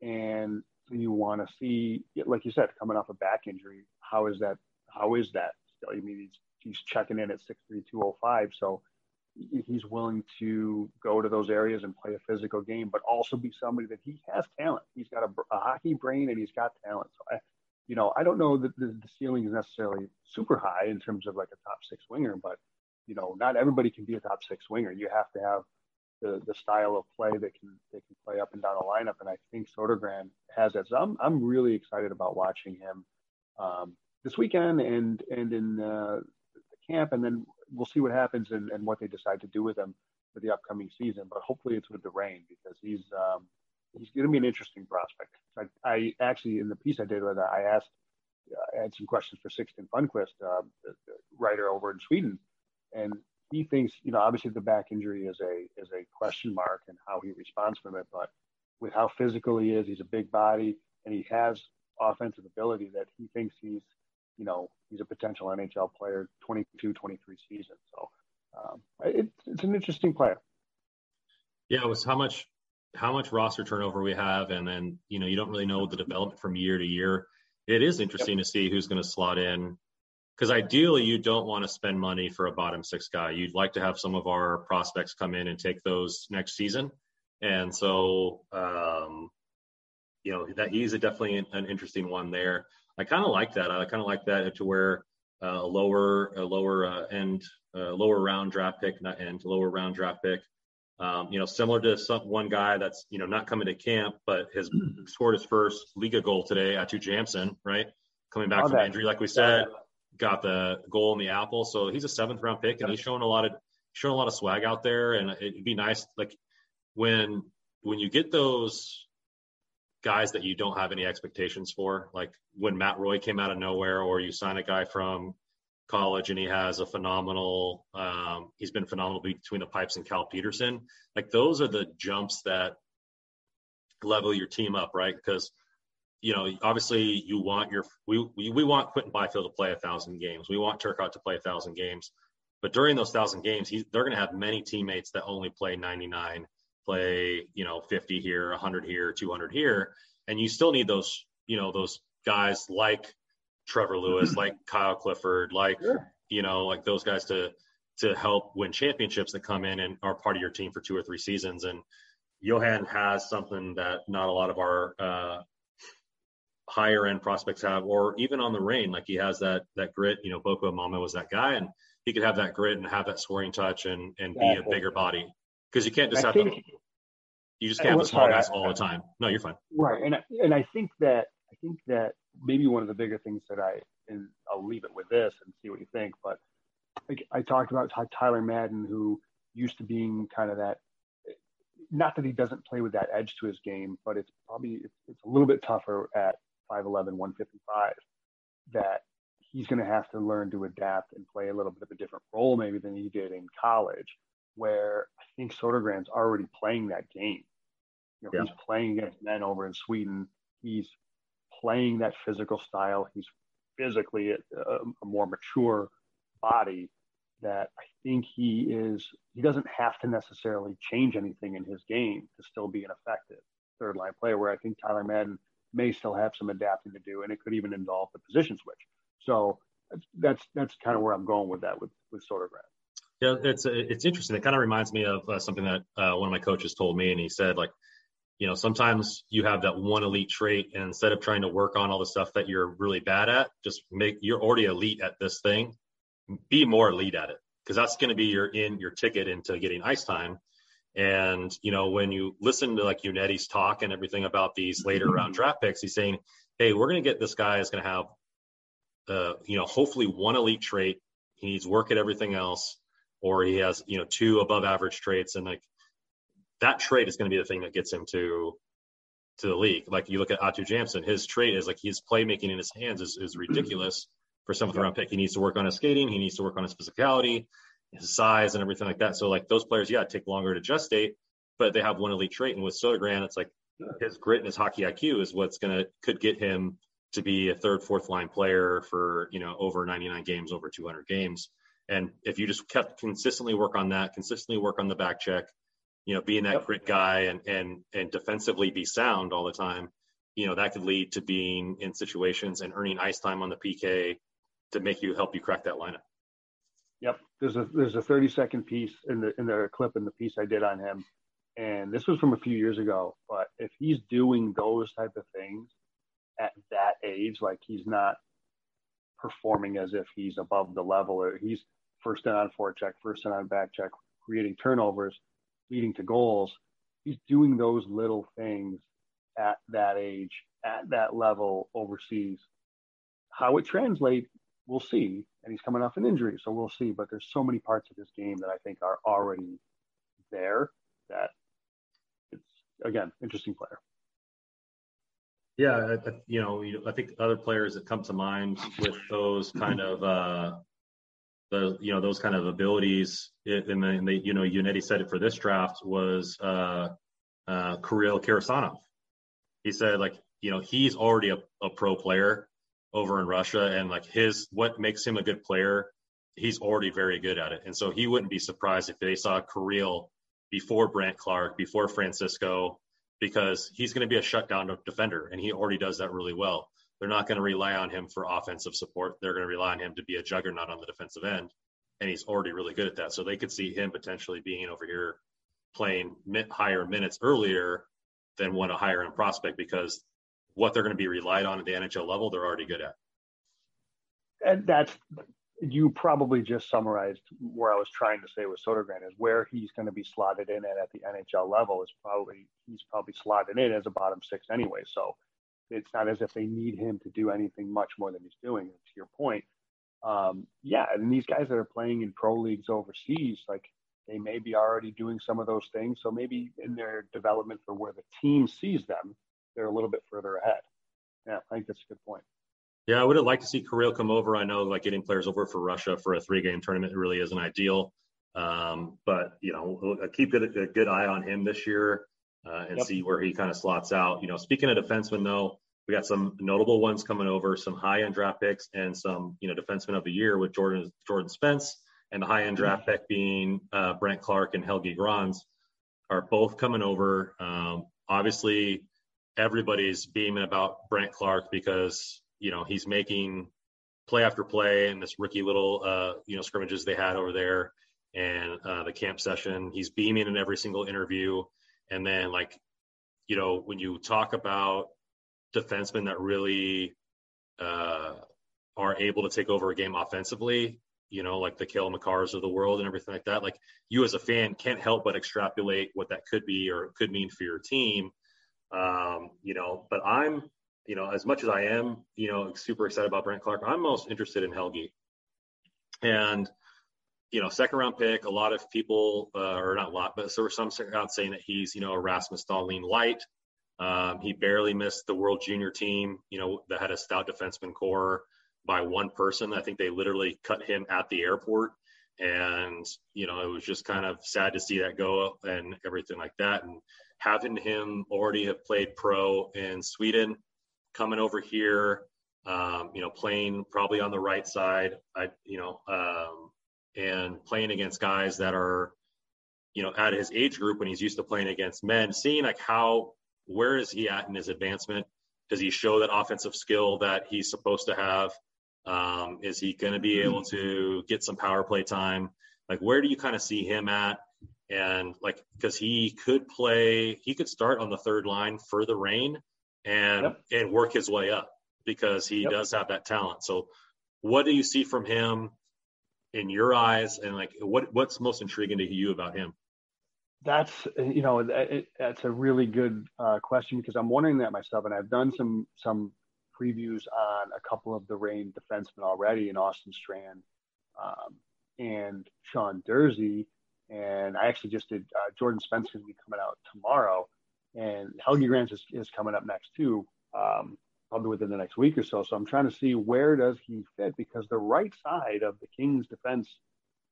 And you want to see, like you said, coming off a back injury, how is that? How is that? Still, I mean, he's he's checking in at six three two oh five. So he's willing to go to those areas and play a physical game, but also be somebody that he has talent. He's got a, a hockey brain and he's got talent. So I, you know, I don't know that the, the ceiling is necessarily super high in terms of like a top six winger, but you know, not everybody can be a top six winger. You have to have the, the style of play that can that can play up and down the lineup, and I think Sodergren has that. So I'm I'm really excited about watching him um, this weekend and and in uh, the camp, and then we'll see what happens and, and what they decide to do with him for the upcoming season. But hopefully, it's with the Reign because he's um, he's going to be an interesting prospect. I, I, actually, in the piece I did with that, I asked, I had some questions for Sixten Funquist, uh, the, the writer over in Sweden, and he thinks, you know, obviously the back injury is a is a question mark and how he responds from it, but with how physical he is, he's a big body and he has offensive ability that he thinks he's, you know, he's a potential NHL player, 22, 23 season. So um, it, it's an interesting player. Yeah, it was how much how much roster turnover we have, and then you know you don't really know the development from year to year. It is interesting yep. to see who's going to slot in because ideally you don't want to spend money for a bottom six guy. You'd like to have some of our prospects come in and take those next season. And so, um, you know, that he's definitely an interesting one there. I kind of like that. I kind of like that to where uh, a lower, a lower uh, end, uh, lower round draft pick, not end, lower round draft pick. Um, you know, similar to some one guy that's you know not coming to camp, but has scored his first Liiga goal today, Aatu Jämsen, right? Coming back from injury, like we said, got the goal in the apple. So he's a seventh round pick, and he's showing a lot of showing a lot of swag out there. And it'd be nice, like when when you get those guys that you don't have any expectations for, like when Matt Roy came out of nowhere, or you sign a guy from college and he has a phenomenal, um, he's been phenomenal between the pipes and Cal Petersen. Like those are the jumps that level your team up, right? Because you know, obviously you want your we we, we want Quinton Byfield to play a thousand games. We want Turcotte to play a thousand games. But during those thousand games, he's, they're going to have many teammates that only play 99 play, you know, 50 here, 100 here, 200 here, and you still need those, you know, those guys like Trevor Lewis, like Kyle Clifford, like sure. you know, like those guys to to help win championships that come in and are part of your team for two or three seasons. And Johan has something that not a lot of our uh, higher end prospects have, or even on the Reign, like he has that that grit. You know, Boko Imama was that guy, and he could have that grit and have that scoring touch and and be a bigger body because you can't just I have think, the, you just can't have the small guys all the time. No, you're fine. Right, and and I think that I think that maybe one of the bigger things that I and I'll leave it with this and see what you think, but like I talked about Tyler Madden, who used to being kind of that. Not that he doesn't play with that edge to his game, but it's probably it's, it's a little bit tougher at 5'11", 155. That he's going to have to learn to adapt and play a little bit of a different role maybe than he did in college where I think Sodergren's already playing that game. You know, yeah. he's playing against men over in Sweden. He's playing that physical style. He's physically a, a more mature body that I think he is. He doesn't have to necessarily change anything in his game to still be an effective third line player. Where I think Tyler Madden may still have some adapting to do, and it could even involve the position switch. So that's that's kind of where I'm going with that with with Sodergren. Yeah, it's it's interesting. It kind of reminds me of uh, something that uh, one of my coaches told me, and he said like, you know, sometimes you have that one elite trait, and instead of trying to work on all the stuff that you're really bad at, just make you're already elite at this thing, be more elite at it, because that's going to be your in your ticket into getting ice time. And you know, when you listen to like Yannetti's talk and everything about these later round draft picks, he's saying, "Hey, we're going to get this guy is going to have, uh, you know, hopefully one elite trait. He needs work at everything else." Or he has you know two above average traits and like that trait is going to be the thing that gets him to to the league. Like you look at Aatu Jämsen, his trait is like his playmaking in his hands is, is ridiculous for seventh round pick. He needs to work on his skating, he needs to work on his physicality, his size, and everything like that. So like those players, yeah, take longer to gestate, but they have one elite trait. And with Sodergren, it's like his grit and his hockey IQ is what's gonna could get him to be a third, fourth line player for you know over 99 games, over 200 games. And if you just kept consistently work on that, consistently work on the back check, you know, being that yep. grit guy and and and defensively be sound all the time, you know, that could lead to being in situations and earning ice time on the PK to make you help you crack that lineup. Yep. There's a there's a 30 second piece in the in the clip in the piece I did on him. And this was from a few years ago, but if he's doing those type of things at that age, like he's not performing as if he's above the level or he's first in on forecheck, first in on back check, creating turnovers, leading to goals. He's doing those little things at that age, at that level overseas. How it translates, we'll see. And he's coming off an injury, so we'll see. But there's so many parts of this game that I think are already there that it's again interesting player. Yeah, you know, I think other players that come to mind with those kind of uh, the you know those kind of abilities. And then you know, Yannetti said it for this draft was uh, uh, Kirill Kirsanov. He said like you know he's already a, a pro player over in Russia, and like his what makes him a good player, he's already very good at it. And so he wouldn't be surprised if they saw Kirill before Brandt Clarke before Francisco, because he's going to be a shutdown defender, and he already does that really well. They're not going to rely on him for offensive support. They're going to rely on him to be a juggernaut on the defensive end, and he's already really good at that. So they could see him potentially being over here playing higher minutes earlier than one a higher end prospect because what they're going to be relied on at the NHL level, they're already good at. And that's you probably just summarized where I was trying to say with Sodergren is where he's going to be slotted in at, at the NHL level is probably he's probably slotted in as a bottom six anyway. So it's not as if they need him to do anything much more than he's doing. To your point, um, yeah, and these guys that are playing in pro leagues overseas, like they may be already doing some of those things. So maybe in their development for where the team sees them, they're a little bit further ahead. Yeah, I think that's a good point. Yeah, I would have liked to see Kirill come over. I know like getting players over for Russia for a three game tournament really isn't ideal. Um, but you know, keep a, a, good eye on him this year uh, and yep. see where he kind of slots out. You know, speaking of defensemen though, we got some notable ones coming over, some high end draft picks and some, you know, defensemen of the year with Jordan Jordan Spence and the high end draft pick being uh, Brandt Clarke and Helge Grans are both coming over. Um, obviously, everybody's beaming about Brandt Clarke because you know he's making play after play in this rookie little uh, you know scrimmages they had over there and uh, the camp session. He's beaming in every single interview, and then like you know when you talk about defensemen that really uh, are able to take over a game offensively, you know, like the Cale Makars of the world and everything like that. Like you as a fan can't help but extrapolate what that could be or could mean for your team. Um, you know, but I'm, you know, as much as I am, you know, super excited about Brandt Clarke, I'm most interested in Helge. And, you know, second round pick, a lot of people, uh, or not a lot, but there were some out saying that he's, you know, a Rasmus Dahlin light. Um, he barely missed the World Junior team, you know, that had a stout defenseman core by one person. I think they literally cut him at the airport. And, you know, it was just kind of sad to see that go and everything like that. And having him already have played pro in Sweden, coming over here, um, you know, playing probably on the right side, I, you know, um, and playing against guys that are, you know, at his age group when he's used to playing against men, seeing like how, where is he at in his advancement? Does he show that offensive skill that he's supposed to have? Um, is he going to be able to get some power play time? Like, where do you kind of see him at? And like, because he could play, he could start on the third line for the Reign and yep. and work his way up because he yep. does have that talent. So, what do you see from him in your eyes? And like, what what's most intriguing to you about him? That's you know that, that's a really good uh, question because I'm wondering that myself, and I've done some some previews on a couple of the Reign defensemen already in Austin Strand um, and Sean Durzi. And I actually just did uh, Jordan Spence going to be coming out tomorrow, and Helge Grans is, is coming up next too, um, probably within the next week or so. So I'm trying to see where does he fit because the right side of the Kings defense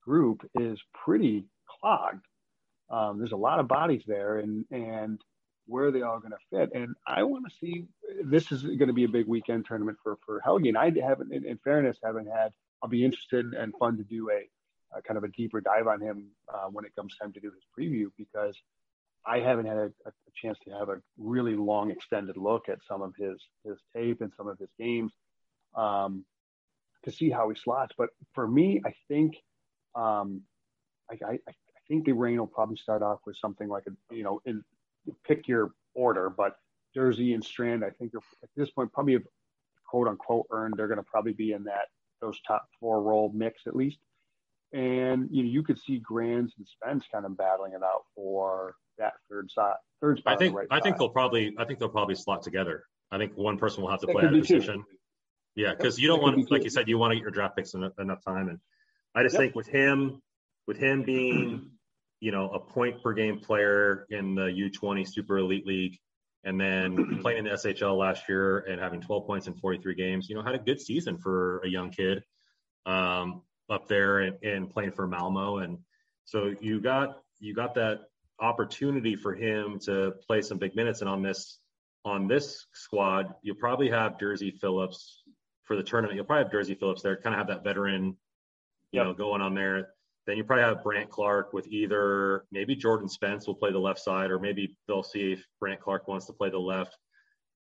group is pretty clogged. Um, there's a lot of bodies there, and and where are they all going to fit? And I want to see this is going to be a big weekend tournament for for Helge. And I haven't, in, in fairness, haven't had. I'll be interested and fun to do a, a kind of a deeper dive on him uh, when it comes time to do his preview because I haven't had a, a, chance to have a really long extended look at some of his his tape and some of his games um, to see how he slots. But for me, I think um, I, I, I think the Reign will probably start off with something like a you know in pick your order, but Durzi and Strand, I think, are at this point probably have quote unquote earned. They're going to probably be in that those top four role mix at least. And you know, you could see Grans and Spence kind of battling it out for that third side, third spot. I think right I think they'll probably I think they'll probably slot together. I think one person will have to that play of position. Too. Yeah, because you don't want, be like you said, you want to get your draft picks enough, enough time. And I just yep. think with him, with him being you know, a point per game player in the U20 Super Elite League, and then playing in the SHL last year and having 12 points in 43 games. You know, had a good season for a young kid um, up there and, and playing for Malmo, and so you got you got that opportunity for him to play some big minutes. And on this on this squad, you'll probably have Durzi Phillips for the tournament. You'll probably have Durzi Phillips there, kind of have that veteran, you yep. know, going on there. Then you probably have Brandt Clarke with either maybe Jordan Spence will play the left side, or maybe they'll see if Brandt Clarke wants to play the left.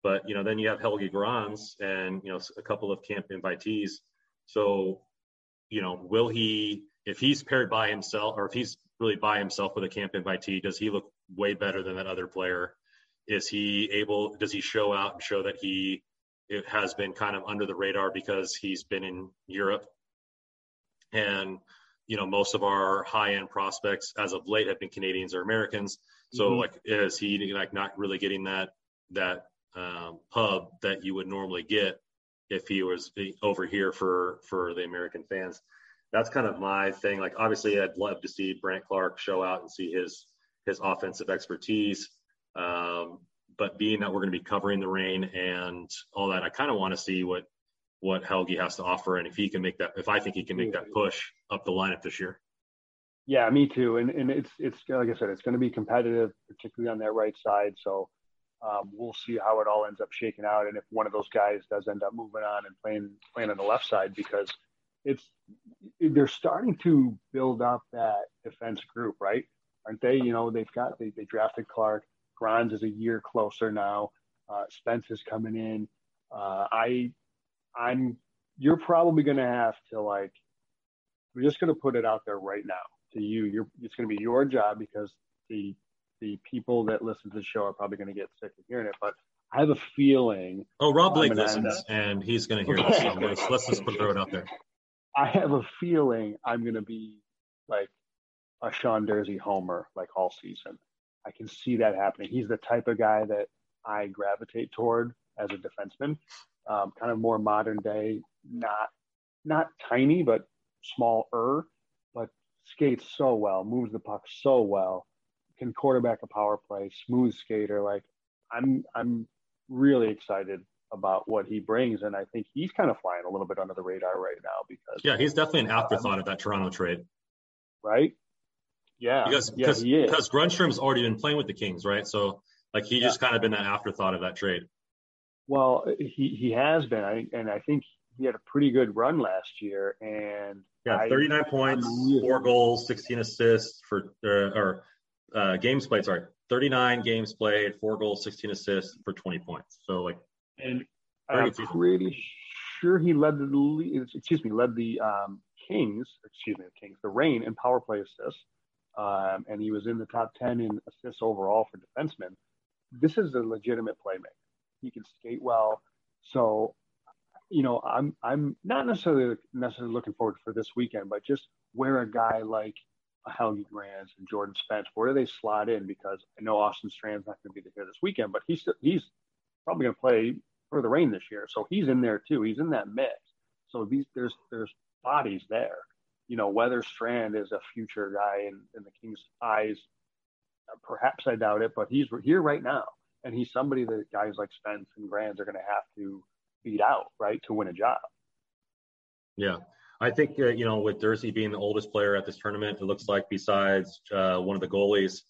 But you know, then you have Helge Grans and you know a couple of camp invitees. So, you know, will he if he's paired by himself or if he's really by himself with a camp invitee, does he look way better than that other player? Is he able? Does he show out and show that he it has been kind of under the radar because he's been in Europe and you know most of our high end prospects as of late have been Canadians or Americans. So mm-hmm. like is he like not really getting that that um, pub that you would normally get if he was over here for for the American fans? That's kind of my thing. Like obviously I'd love to see Brandt Clarke show out and see his his offensive expertise. Um, but being that we're going to be covering the Reign and all that, I kind of want to see what what Helge has to offer, and if he can make that, if I think he can make that push up the lineup this year. Yeah, me too. And and it's it's like I said, it's going to be competitive, particularly on that right side. So um, we'll see how it all ends up shaking out, and if one of those guys does end up moving on and playing playing on the left side, because it's they're starting to build up that defense group, right? Aren't they? You know, they've got they, they drafted Clarke. Grans is a year closer now. Uh, Spence is coming in. Uh, I I'm you're probably going to have to like we're just going to put it out there right now to you. You're it's going to be your job because the the people that listen to the show are probably going to get sick of hearing it. But I have a feeling. Oh, Rob Blake listens, and he's going to hear this. So let's, let's just put throw it out there. I have a feeling I'm going to be like a Sean Durzi homer like all season. I can see that happening. He's the type of guy that I gravitate toward as a defenseman um, kind of more modern day, not not tiny but smaller, but skates so well, moves the puck so well, can quarterback a power play, smooth skater. Like I'm I'm really excited about what he brings, and I think he's kind of flying a little bit under the radar right now because yeah, he's definitely an afterthought um, of that Toronto trade, right? Yeah, because yeah, because because Grundstrom's already been playing with the Kings, right? So like he yeah. just kind of been that afterthought of that trade. Well, he he has been, I, and I think he had a pretty good run last year. And yeah, 39 I, points, four goals, 16 assists for uh, or uh, games played. Sorry, 39 games played, four goals, 16 assists for 20 points. So like, and I'm pretty sure he led the excuse me led the um, Kings, excuse me, the Kings, the Reign in power play assists, um, and he was in the top 10 in assists overall for defensemen. This is a legitimate playmaker. He can skate well. So, you know, I'm I'm not necessarily necessarily looking forward for this weekend, but just where a guy like a Helge Grans and Jordan Spence, where do they slot in? Because I know Austin Strand's not going to be here this weekend, but he's he's probably going to play for the Reign this year, so he's in there too. He's in that mix. So these there's there's bodies there. You know, whether Strand is a future guy in, in the Kings' eyes, perhaps I doubt it, but he's here right now and he's somebody that guys like Spence and Grans are going to have to beat out, right, to win a job. Yeah. I think, uh, you know, with Durzi being the oldest player at this tournament, it looks like besides uh, one of the goalies,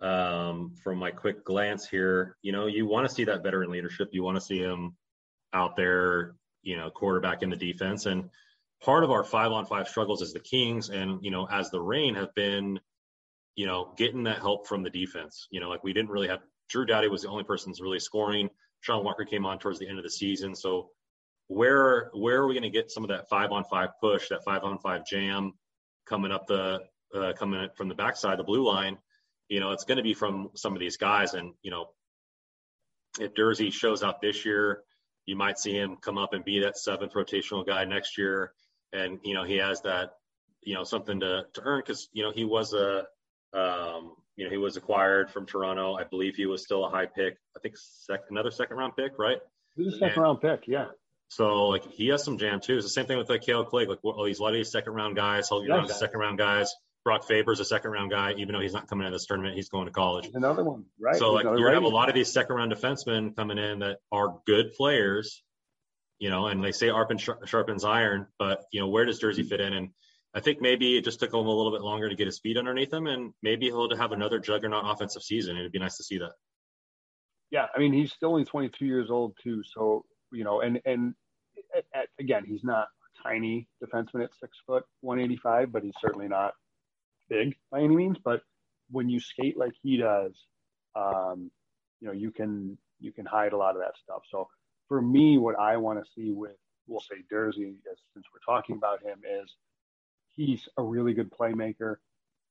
um, from my quick glance here, you know, you want to see that veteran leadership. You want to see him out there, you know, quarterback in the defense. And part of our five on five struggles as the Kings and, you know, as the Rain have been, you know, getting that help from the defense. You know, like we didn't really have Drew Doughty was the only person really scoring. Sean Walker came on towards the end of the season. So where where are we going to get some of that five on five push, that five on five jam coming up the uh, coming from the backside, the blue line? You know, it's going to be from some of these guys. And you know, if Durzi shows up this year, you might see him come up and be that seventh rotational guy next year. And you know, he has that you know something to to earn because you know he was a um, you know, he was acquired from Toronto. I believe he was still a high pick. I think sec- another second round pick, right? He was a second and, round pick, yeah. So like he has some jam too. It's the same thing with like Kale Clague. Like all these oh, a lot of these second round guys. Grans second round guys. Brock Faber's a second round guy, even though he's not coming in this tournament, he's going to college. another one, right? So like you have a lot of these second round defensemen coming in that are good players, you know, and they say Arpin sharpens iron, but you know where does Durzi fit in? And I think maybe it just took him a little bit longer to get his feet underneath him, and maybe he'll have another juggernaut offensive season. It'd be nice to see that. Yeah, I mean, he's still only 22 years old too, so you know, and and at, at, again, he's not a tiny defenseman at six foot 185, but he's certainly not big by any means. But when you skate like he does, um, you know, you can you can hide a lot of that stuff. So for me, what I want to see with we'll say Durzi, since we're talking about him, is he's a really good playmaker.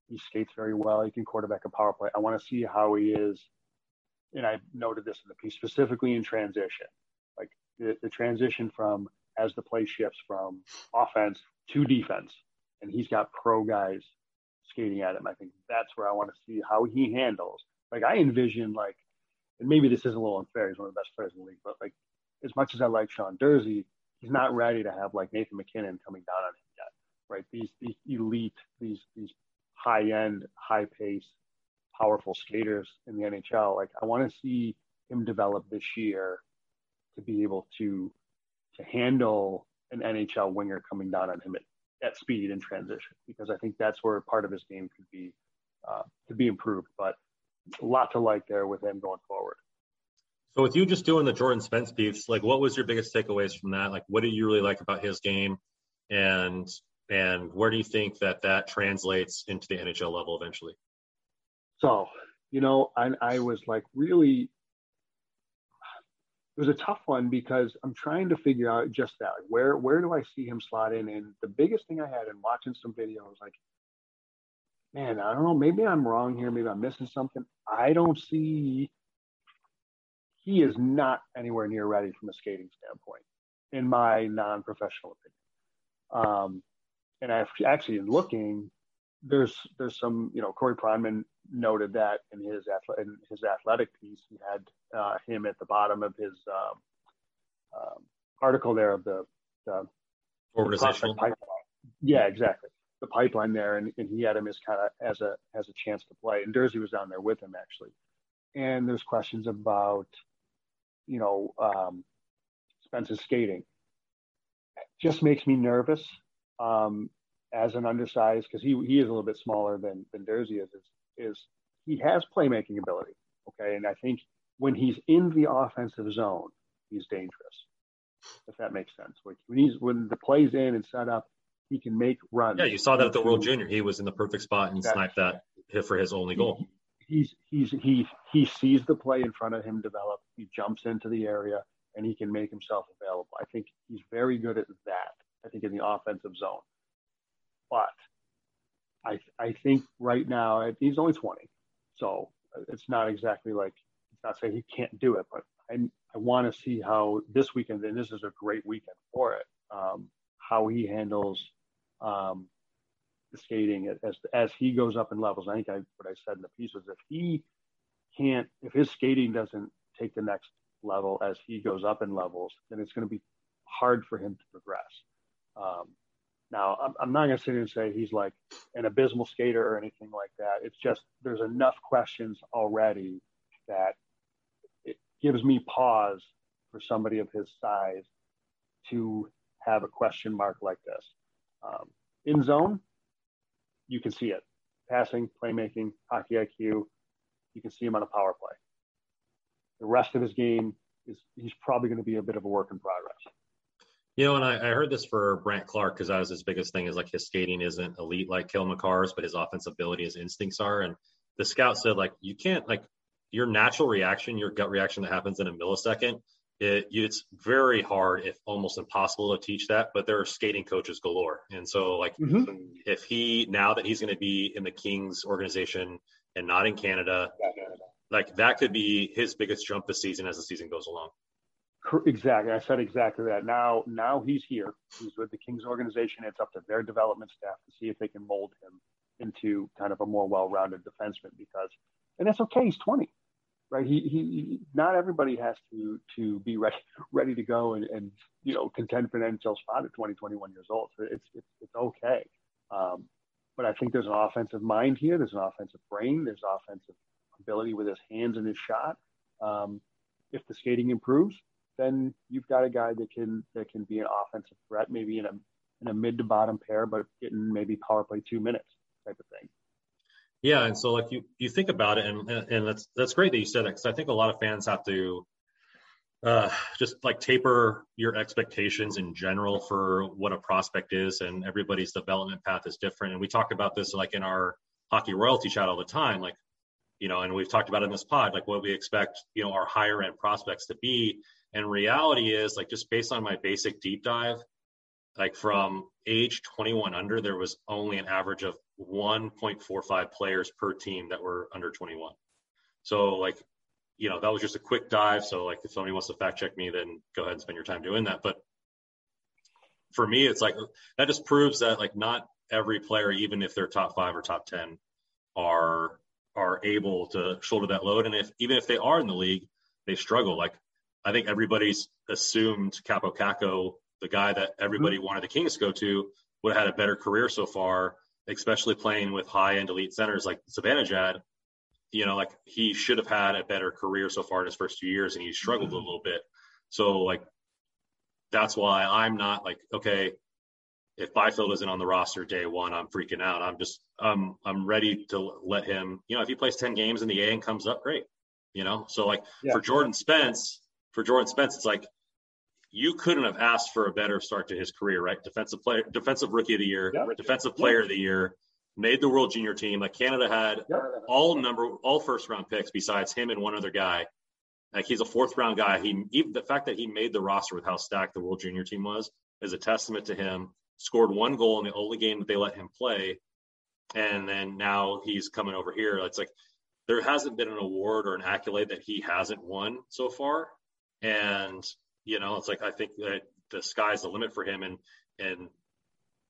He skates very well. He can quarterback a power play. I want to see how he is, and I noted this in the piece specifically in transition, the, the transition from as the play shifts from offense to defense, and he's got pro guys skating at him. I think that's where I want to see how he handles. Like I envision like, and maybe this is a little unfair. He's one of the best players in the league, but like as much as I like Sean Durzi, he's not ready to have like Nathan MacKinnon coming down on him yet, right? These these elite, these these high end, high pace, powerful skaters in the NHL. Like I want to see him develop this year to be able to to handle an NHL winger coming down on him at, at speed and transition because I think that's where part of his game could be uh, to be improved. But a lot to like there with him going forward. So with you just doing the Jordan Spence piece, like what was your biggest takeaways from that? Like what do you really like about his game, and and where do you think that that translates into the NHL level eventually? So you know, I, I was like really. It was a tough one because I'm trying to figure out just that. Like where where do I see him slot in? And the biggest thing I had in watching some videos, like, man, I don't know, maybe I'm wrong here, maybe I'm missing something. I don't see he is not anywhere near ready from a skating standpoint, in my non-professional opinion. Um, and I actually, in looking, there's there's some, you know, Corey Pronman noted that in his in his athletic piece, he had uh, him at the bottom of his um, um, article there of the, the organizational pipeline. Yeah, exactly. The pipeline there, and, and he had him as kind of as a as a chance to play. And Durzi was down there with him actually. And there's questions about you know, um, Spence's skating. just makes me nervous um, as an undersized because he he is a little bit smaller than than Durzi is, is. Is he has playmaking ability? Okay, and I think when he's in the offensive zone, he's dangerous. If that makes sense. Like when he's when the play's in and set up, he can make runs. Yeah, you saw that at the World Junior. He was in the perfect spot and sniped that hit for his only goal he's he's he he sees the play in front of him develop. He jumps into the area and he can make himself available. I think he's very good at that. I think in the offensive zone, but I I think right now he's only 20, so it's not exactly like it's not saying he can't do it, but I I want to see how this weekend and this is a great weekend for it. Um, how he handles um, the skating as as he goes up in levels. I think I what I said in the piece was if he can't if his skating doesn't take the next level as he goes up in levels, then it's going to be hard for him to progress. Um, now, I'm, I'm not going to sit here and say he's like an abysmal skater or anything like that. It's just there's enough questions already that it gives me pause for somebody of his size to have a question mark like this. Um, in zone, you can see it. Passing, playmaking, hockey IQ, you can see him on a power play. The rest of his game is he's probably going to be a bit of a work in progress. You know, and I, I heard this for Brandt Clarke because that was his biggest thing is like his skating isn't elite like Cale Makar's, but his offensive ability, his instincts are. And the scout said like you can't like your natural reaction, your gut reaction that happens in a millisecond it, it's very hard, if almost impossible, to teach that. But there are skating coaches galore, and so like mm-hmm. if he now that he's going to be in the Kings organization and not in Canada, like that could be his biggest jump this season as the season goes along. Exactly, I said exactly that. Now, now he's here. He's with the Kings organization. It's up to their development staff to see if they can mold him into kind of a more well-rounded defenseman. Because, and that's okay. He's 20 right? He, he, not everybody has to to be ready ready to go and, and you know contend for an NHL spot at 20, 21 years old. So it's it's, it's okay. Um, but I think there's an offensive mind here. There's an offensive brain. There's offensive ability with his hands and his shot. Um, if the skating improves, then you've got a guy that can that can be an offensive threat, maybe in a in a mid to bottom pair, but getting maybe power play two minutes type of thing. Yeah, and so like you you think about it, and and that's that's great that you said that because I think a lot of fans have to uh, just like taper your expectations in general for what a prospect is, and everybody's development path is different. And we talk about this like in our hockey royalty chat all the time. Like you know, and we've talked about in this pod, like what we expect, you know, our higher end prospects to be. And reality is like just based on my basic deep dive, like from age 21 under, there was only an average of 1.45 players per team that were under 21. So like, you know, that was just a quick dive. So like, if somebody wants to fact check me, then go ahead and spend your time doing that. But for me, it's like that just proves that like not every player, even if they're top five or top ten, are are able to shoulder that load. And if even if they are in the league, they struggle. Like I think everybody's assumed Kaapo Kakko, the guy that everybody mm-hmm. wanted the Kings to go to, would have had a better career so far, especially playing with high end elite centers like Zibanejad. You know, like he should have had a better career so far in his first two years, and he struggled mm-hmm. a little bit. So like that's why I'm not like, okay, if Byfield isn't on the roster day one, I'm freaking out. I'm just, um, I'm ready to let him, you know, if he plays 10 games in the A and comes up, great. You know, so like yeah. for Jordan Spence, for Jordan Spence, it's like you couldn't have asked for a better start to his career, right? Defensive player, defensive rookie of the year, yeah. defensive player yeah. of the year, made the world junior team. Like Canada had all number, all first round picks besides him and one other guy. Like he's a fourth round guy. He even the fact that he made the roster with how stacked the World Junior team was is a testament to him. Scored one goal in the only game that they let him play, and then now he's coming over here. It's like there hasn't been an award or an accolade that he hasn't won so far, and you know it's like I think that the sky's the limit for him, and and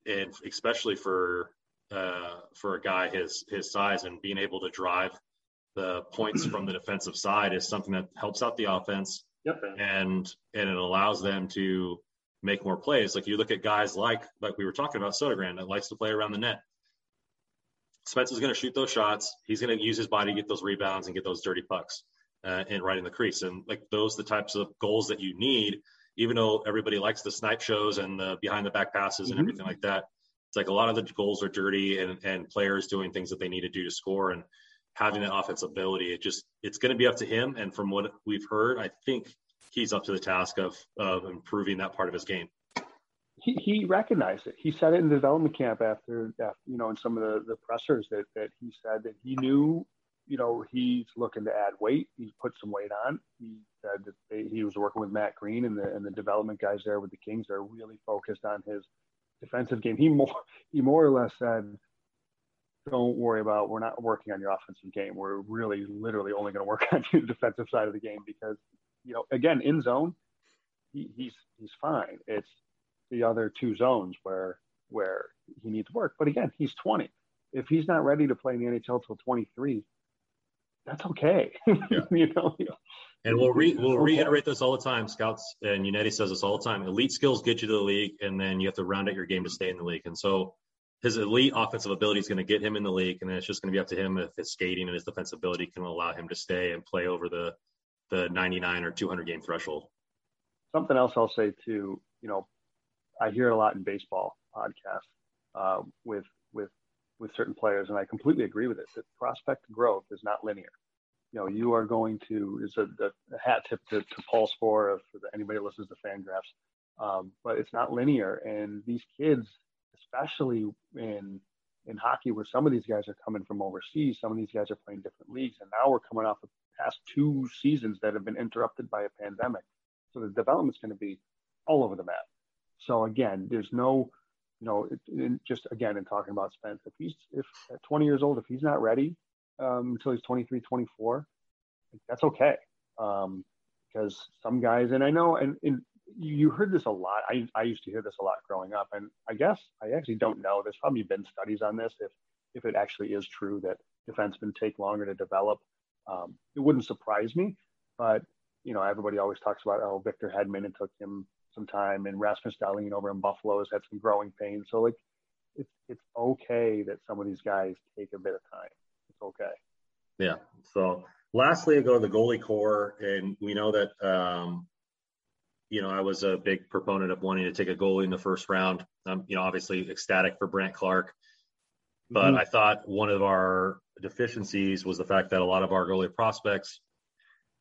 and especially for uh, for a guy his his size and being able to drive the points from the defensive side is something that helps out the offense. Yep. And and it allows them to make more plays. Like you look at guys like like we were talking about Sodergren that likes to play around the net. Spence is going to shoot those shots. He's going to use his body to get those rebounds and get those dirty pucks uh, and right in the crease. And like those, the types of goals that you need. Even though everybody likes the snipe shows and the behind the back passes and mm-hmm. everything like that, it's like a lot of the goals are dirty and and players doing things that they need to do to score. And having that offensive ability. It just it's going to be up to him. And from what we've heard, I think he's up to the task of of improving that part of his game. He, he recognized it. He said it in the development camp after, after you know, in some of the, the pressers that, that he said that he knew, you know, he's looking to add weight. He's put some weight on. He said that they, he was working with Matt Greene and the and the development guys there with the Kings They're really focused on his defensive game. He more he more or less said don't worry about we're not working on your offensive game. We're really literally only going to work on the defensive side of the game because you know again in zone he, he's he's fine. It's the other two zones where where he needs work. But again, he's 20. If he's not ready to play in the NHL till 23, that's okay. Yeah. you know. And we'll re- we'll okay. reiterate this all the time. Scouts and Yannetti says this all the time. Elite skills get you to the league, and then you have to round out your game to stay in the league. And so his elite offensive ability is going to get him in the league, and then it's just going to be up to him if his skating and his defensive ability can allow him to stay and play over the the 99 or 200 game threshold. Something else I'll say too, you know, I hear it a lot in baseball podcasts uh, with with with certain players, and I completely agree with it. That prospect growth is not linear. You know, you are going to is a, a, hat tip to, to Paul Sporer for anybody listens to Fangraphs, um, but it's not linear, and these kids especially in in hockey where some of these guys are coming from overseas, some of these guys are playing different leagues, and now we're coming off the past two seasons that have been interrupted by a pandemic. So the development's going to be all over the map. So again, there's no, you know, it, it, just again in talking about Spence, if he's if at 20 years old, if he's not ready um, until he's 23, 24, that's okay. Um, because some guys, and I know, and, and you heard this a lot. I, I used to hear this a lot growing up, and I guess I actually don't know. There's probably been studies on this if if it actually is true that defensemen take longer to develop. Um, it wouldn't surprise me, but you know everybody always talks about oh Victor Hedman it took him some time, and Rasmus Dahlin over in Buffalo has had some growing pains. So like it's it's okay that some of these guys take a bit of time. It's okay. Yeah. So lastly, I go to the goalie core, and we know that um, you know, I was a big proponent of wanting to take a goalie in the first round. Um, you know, obviously ecstatic for Brandt Clarke, but mm-hmm. I thought one of our deficiencies was the fact that a lot of our goalie prospects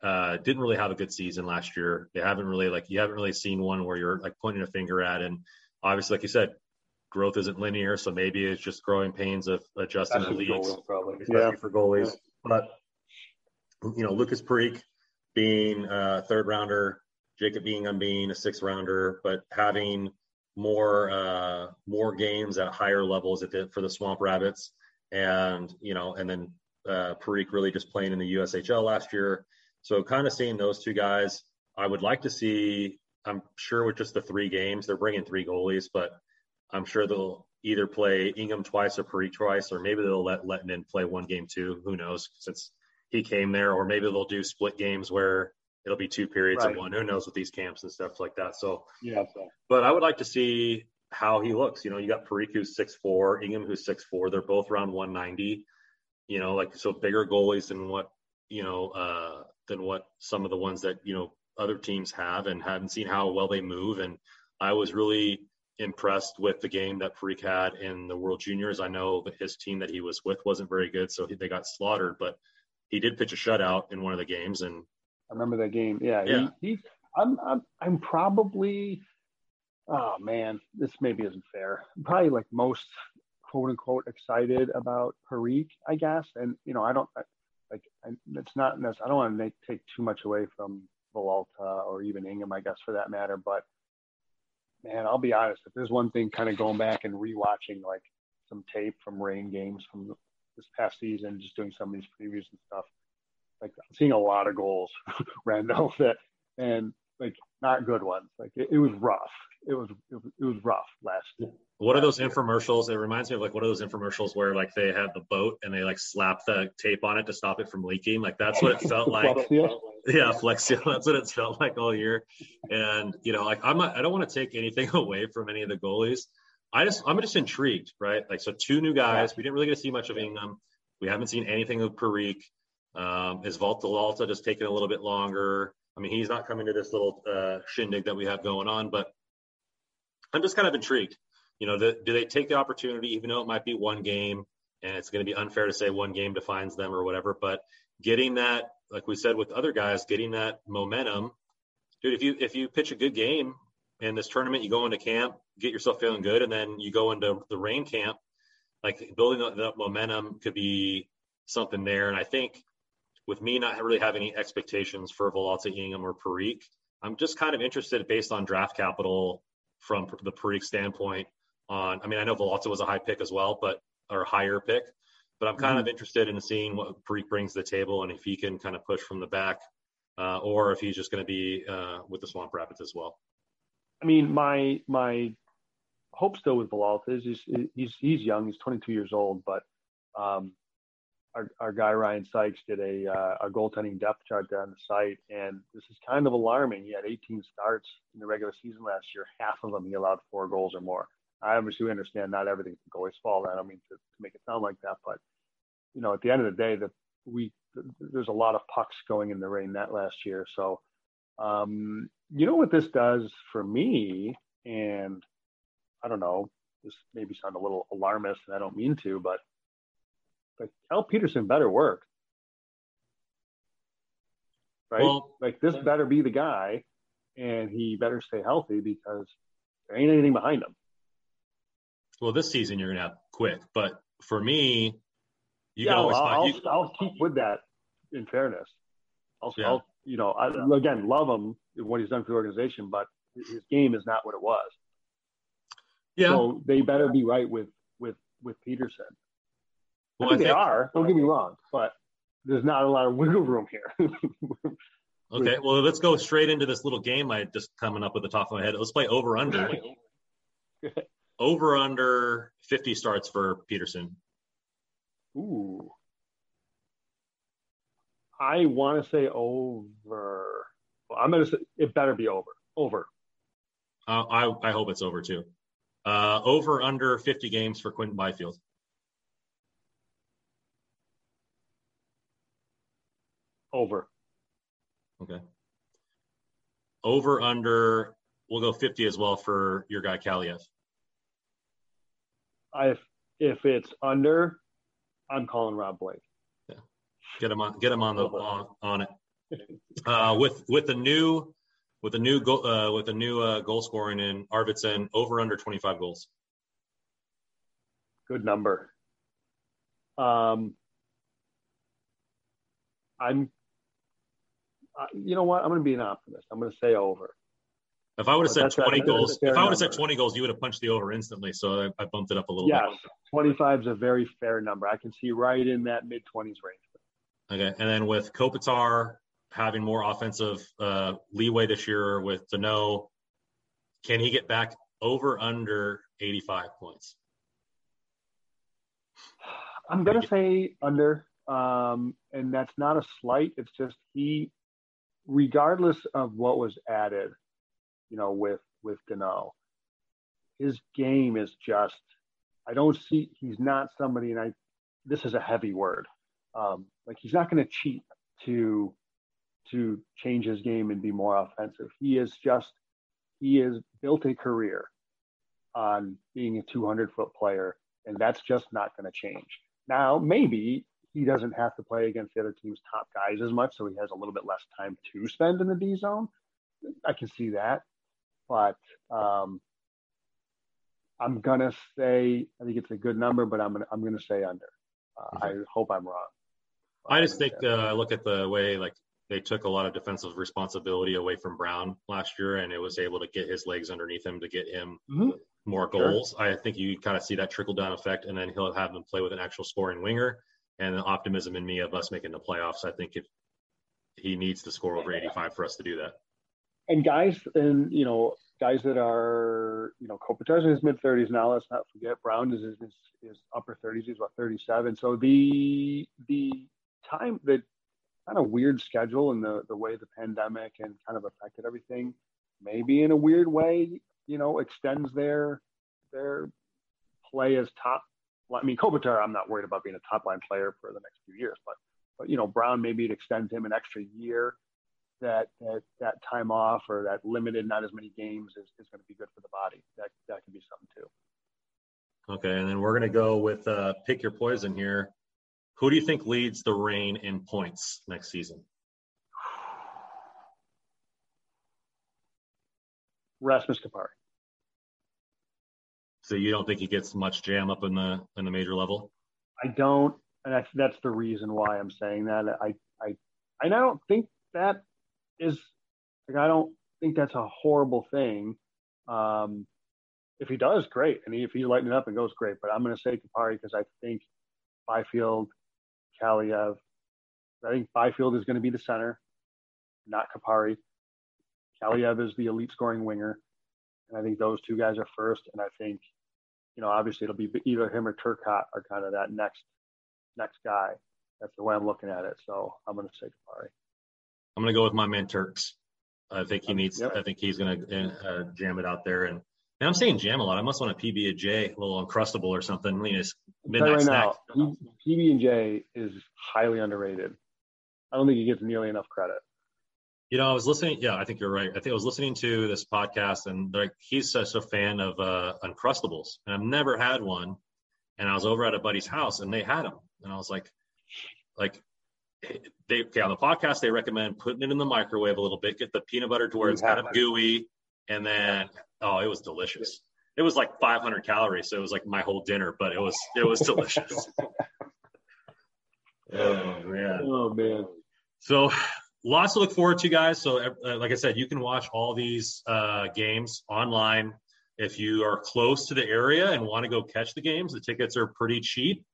uh, didn't really have a good season last year. They haven't really like you haven't really seen one where you're like pointing a finger at, and obviously, like you said, growth isn't linear, so maybe it's just growing pains of adjusting the leagues, probably. especially yeah. for goalies. Yeah. But you know, Lukas Parik being a third rounder, Jacob Ingham being a sixth rounder, but having more uh, more games at higher levels at the, for the Swamp Rabbits, and you know, and then uh, Parik really just playing in the USHL last year. So kind of seeing those two guys, I would like to see. I'm sure with just the three games, they're bringing three goalies, but I'm sure they'll either play Ingham twice or Parik twice, or maybe they'll let Lehtinen play one game too. Who knows? Since he came there, or maybe they'll do split games where it'll be two periods right. of one. Who knows with these camps and stuff like that. So yeah. So. But I would like to see how he looks. You know, you got Parik who's six four, Ingham who's six four. They're both around 190. You know, like so bigger goalies than what you know uh, than what some of the ones that you know other teams have, and hadn't seen how well they move. And I was really impressed with the game that Parik had in the World Juniors. I know that his team that he was with wasn't very good, so he, they got slaughtered. But he did pitch a shutout in one of the games, and I remember that game. Yeah, yeah. He, he, I'm, I'm, I'm probably, oh man, this maybe isn't fair. I'm probably like most quote unquote excited about Parik, I guess. And you know, I don't like I, it's not. I don't want to make, take too much away from Villalta or even Ingham, I guess, for that matter. But man, I'll be honest. If there's one thing, kind of going back and rewatching like some tape from Reign games from this past season, just doing some of these previews and stuff like I'm seeing a lot of goals, Randall, that and like not good ones. Like it, it was rough. It was, it was rough last. Year. What are those infomercials? It reminds me of like what are those infomercials where like they have the boat and they like slap the tape on it to stop it from leaking. Like that's what it felt like. yeah, Flexio. That's what it felt like all year. And you know, like I'm not. I don't want to take anything away from any of the goalies. I just I'm just intrigued, right? Like so, two new guys. We didn't really get to see much of Ingham. We haven't seen anything of Parik. Um, is Villalta just taking a little bit longer? I mean, he's not coming to this little uh, shindig that we have going on, but I'm just kind of intrigued. You know, the, do they take the opportunity, even though it might be one game, and it's going to be unfair to say one game defines them or whatever, but getting that, like we said with other guys, getting that momentum, dude. If you if you pitch a good game in this tournament, you go into camp, get yourself feeling good, and then you go into the Reign camp, like building that momentum could be something there. And I think with me not really having any expectations for Villalta Ingham or Parik, I'm just kind of interested based on draft capital from the Parik standpoint. On, I mean, I know Villalta was a high pick as well, but or higher pick, but I'm kind mm-hmm. of interested in seeing what Parik brings to the table and if he can kind of push from the back, uh, or if he's just going to be uh, with the Swamp Rabbits as well. I mean, my my hope still with Villalta is he's, he's he's young, he's 22 years old, but um, our, our guy Ryan Sykes did a uh, a goaltending depth chart there on the site, and this is kind of alarming. He had 18 starts in the regular season last year. Half of them he allowed four goals or more. I obviously understand not everything's the goalie's fault. I don't mean to, to make it sound like that, but you know, at the end of the day, that we there's a lot of pucks going in the Reign net last year. So, um, you know what this does for me, and I don't know, this maybe sound a little alarmist, and I don't mean to, but like Cal Petersen better work. Right? Well, like this better be the guy and he better stay healthy because there ain't anything behind him. Well, this season you're gonna have quick, but for me, you yeah, can always I'll, you... I'll, keep with that. In fairness, I'll, yeah. I'll you know, I, again, love him what he's done for the organization, but his game is not what it was. Yeah. So they better be right with with with Petersen. Well, I think, I think they are. Don't get me wrong, but there's not a lot of wiggle room here. okay, well, let's go straight into this little game I just coming up with the top of my head. Let's play over under. over under 50 starts for Petersen. Ooh. I want to say over. Well, I'm going to say it better be over. Over. Uh, I, I hope it's over too. Uh, over under 50 games for Quinton Byfield. Over. Okay. Over under. We'll go 50 as well for your guy Kaliyev. If if it's under, I'm calling Rob Blake. Yeah. Get him on. Get him on the on, on it. Uh, with with the new with the new goal uh, with the new uh, goal scoring in Arvidsson over under 25 goals. Good number. Um, I'm uh, you know what? I'm going to be an optimist. I'm going to say over. If I would have said 20 goals, if I would have said 20 goals, you would have punched the over instantly. So I, I bumped it up a little yes, bit. 25 is a very fair number. I can see right in that mid 20s range. Okay, and then with Kopitar having more offensive uh, leeway this year with Danault, can he get back over under 85 points? I'm gonna say under, um, and that's not a slight. It's just he, regardless of what was added, you know, with with Danault, his game is just. I don't see. He's not somebody, and I. This is a heavy word. Um, like he's not going to cheat to to change his game and be more offensive. He is just. He has built a career on being a 200 foot player, and that's just not going to change. Now, maybe he doesn't have to play against the other team's top guys as much, so he has a little bit less time to spend in the D zone. I can see that, but um, I'm gonna say I think it's a good number, but I'm gonna I'm gonna say under. Uh, okay. I hope I'm wrong. I just think uh, look at the way like they took a lot of defensive responsibility away from Brown last year, and it was able to get his legs underneath him to get him mm-hmm. more goals. Sure. I think you kind of see that trickle down effect, and then he'll have him play with an actual scoring winger. And the optimism in me of us making the playoffs, I think if he needs to score over 85 for us to do that. And guys, and you know, guys that are, you know, Kopitar's in his mid 30s now. Let's not forget Brown is his, his upper 30s. He's about 37. So the the time that kind of weird schedule and the the way the pandemic and kind of affected everything, maybe in a weird way, you know, extends their their play as top. I mean, Kopitar, I'm not worried about being a top line player for the next few years, but but you know, Brown maybe it extends him an extra year. That, that that time off or that limited, not as many games is, is going to be good for the body. That that could be something too. Okay, and then we're going to go with uh, pick your poison here. Who do you think leads the Reign in points next season? Rasmus Kupari. So you don't think he gets much jam up in the in the major level? I don't, and that's that's the reason why I'm saying that. I I I don't think that is like I don't think that's a horrible thing. Um, if he does, great, and if he's lighting up and goes, great. But I'm going to say Kupari because I think Byfield Kaliyev. I think Byfield is going to be the center, not Kupari. Kaliyev is the elite scoring winger. And I think those two guys are first. And I think, you know, obviously it'll be either him or Turcotte are kind of that next next guy. That's the way I'm looking at it. So I'm going to say Kupari. I'm going to go with my man Turks. I think he needs. Yep. I think he's going to uh, jam it out there, and and I'm saying jam a lot. I must want a PB and J, a little uncrustable or something. I mean, it's midnight right snack. Now, PB and J is highly underrated. I don't think he gets nearly enough credit. You know, I was listening. Yeah, I think you're right. I think I was listening to this podcast, and like he's such a fan of uh, Uncrustables, and I've never had one. And I was over at a buddy's house, and they had them, and I was like, like they okay, on the podcast they recommend putting it in the microwave a little bit, get the peanut butter to where it's kind of gooey, and then oh, it was delicious. It was like 500 calories, so it was like my whole dinner, but it was it was delicious. oh man. Oh man. So lots to look forward to, guys. So uh, like I said, you can watch all these uh, games online. If you are close to the area and want to go catch the games, the tickets are pretty cheap.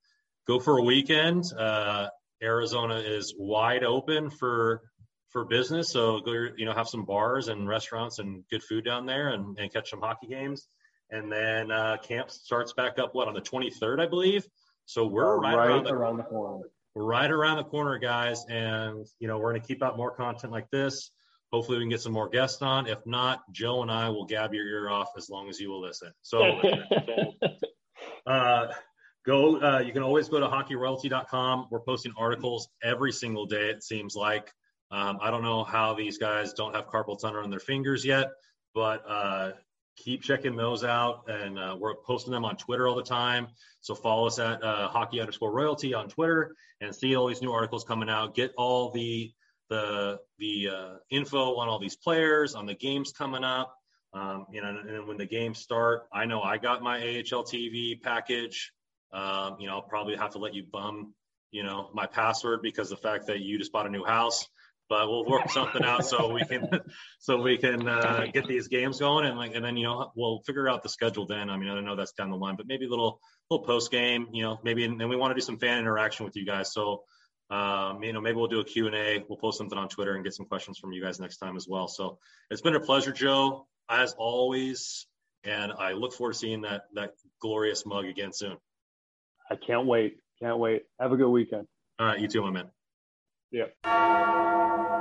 Go for a weekend. Uh, Arizona is wide open for for business. So go, you know, have some bars and restaurants and good food down there and, and catch some hockey games. And then uh, camp starts back up, what, on the 23rd, I believe. So we're right, right around, the, around the corner. We're right around the corner, guys. And, you know, we're going to keep out more content like this. Hopefully we can get some more guests on. If not, Joe and I will gab your ear off as long as you will listen. So, uh, go, uh, you can always go to hockeyroyalty.com. We're posting articles every single day, it seems like. Um, I don't know how these guys don't have carpal tunnel in their fingers yet, but uh, keep checking those out. And uh, we're posting them on Twitter all the time. So follow us at uh, hockey underscore royalty on Twitter and see all these new articles coming out. Get all the the the uh, info on all these players, on the games coming up. Um, you know, and when the games start, I know I got my AHL TV package. Um, you know, I'll probably have to let you bum, you know, my password because the fact that you just bought a new house but we'll work something out so we can so we can uh, get these games going and like and then you know we'll figure out the schedule then. I mean I know that's down the line, but maybe a little little post game, you know, maybe and we want to do some fan interaction with you guys. So um, you know maybe we'll do a Q&A. We'll post something on Twitter and get some questions from you guys next time as well. So it's been a pleasure, Joe, as always, and I look forward to seeing that that glorious mug again soon. I can't wait. Can't wait. Have a good weekend. All right, you too, my man. Yeah.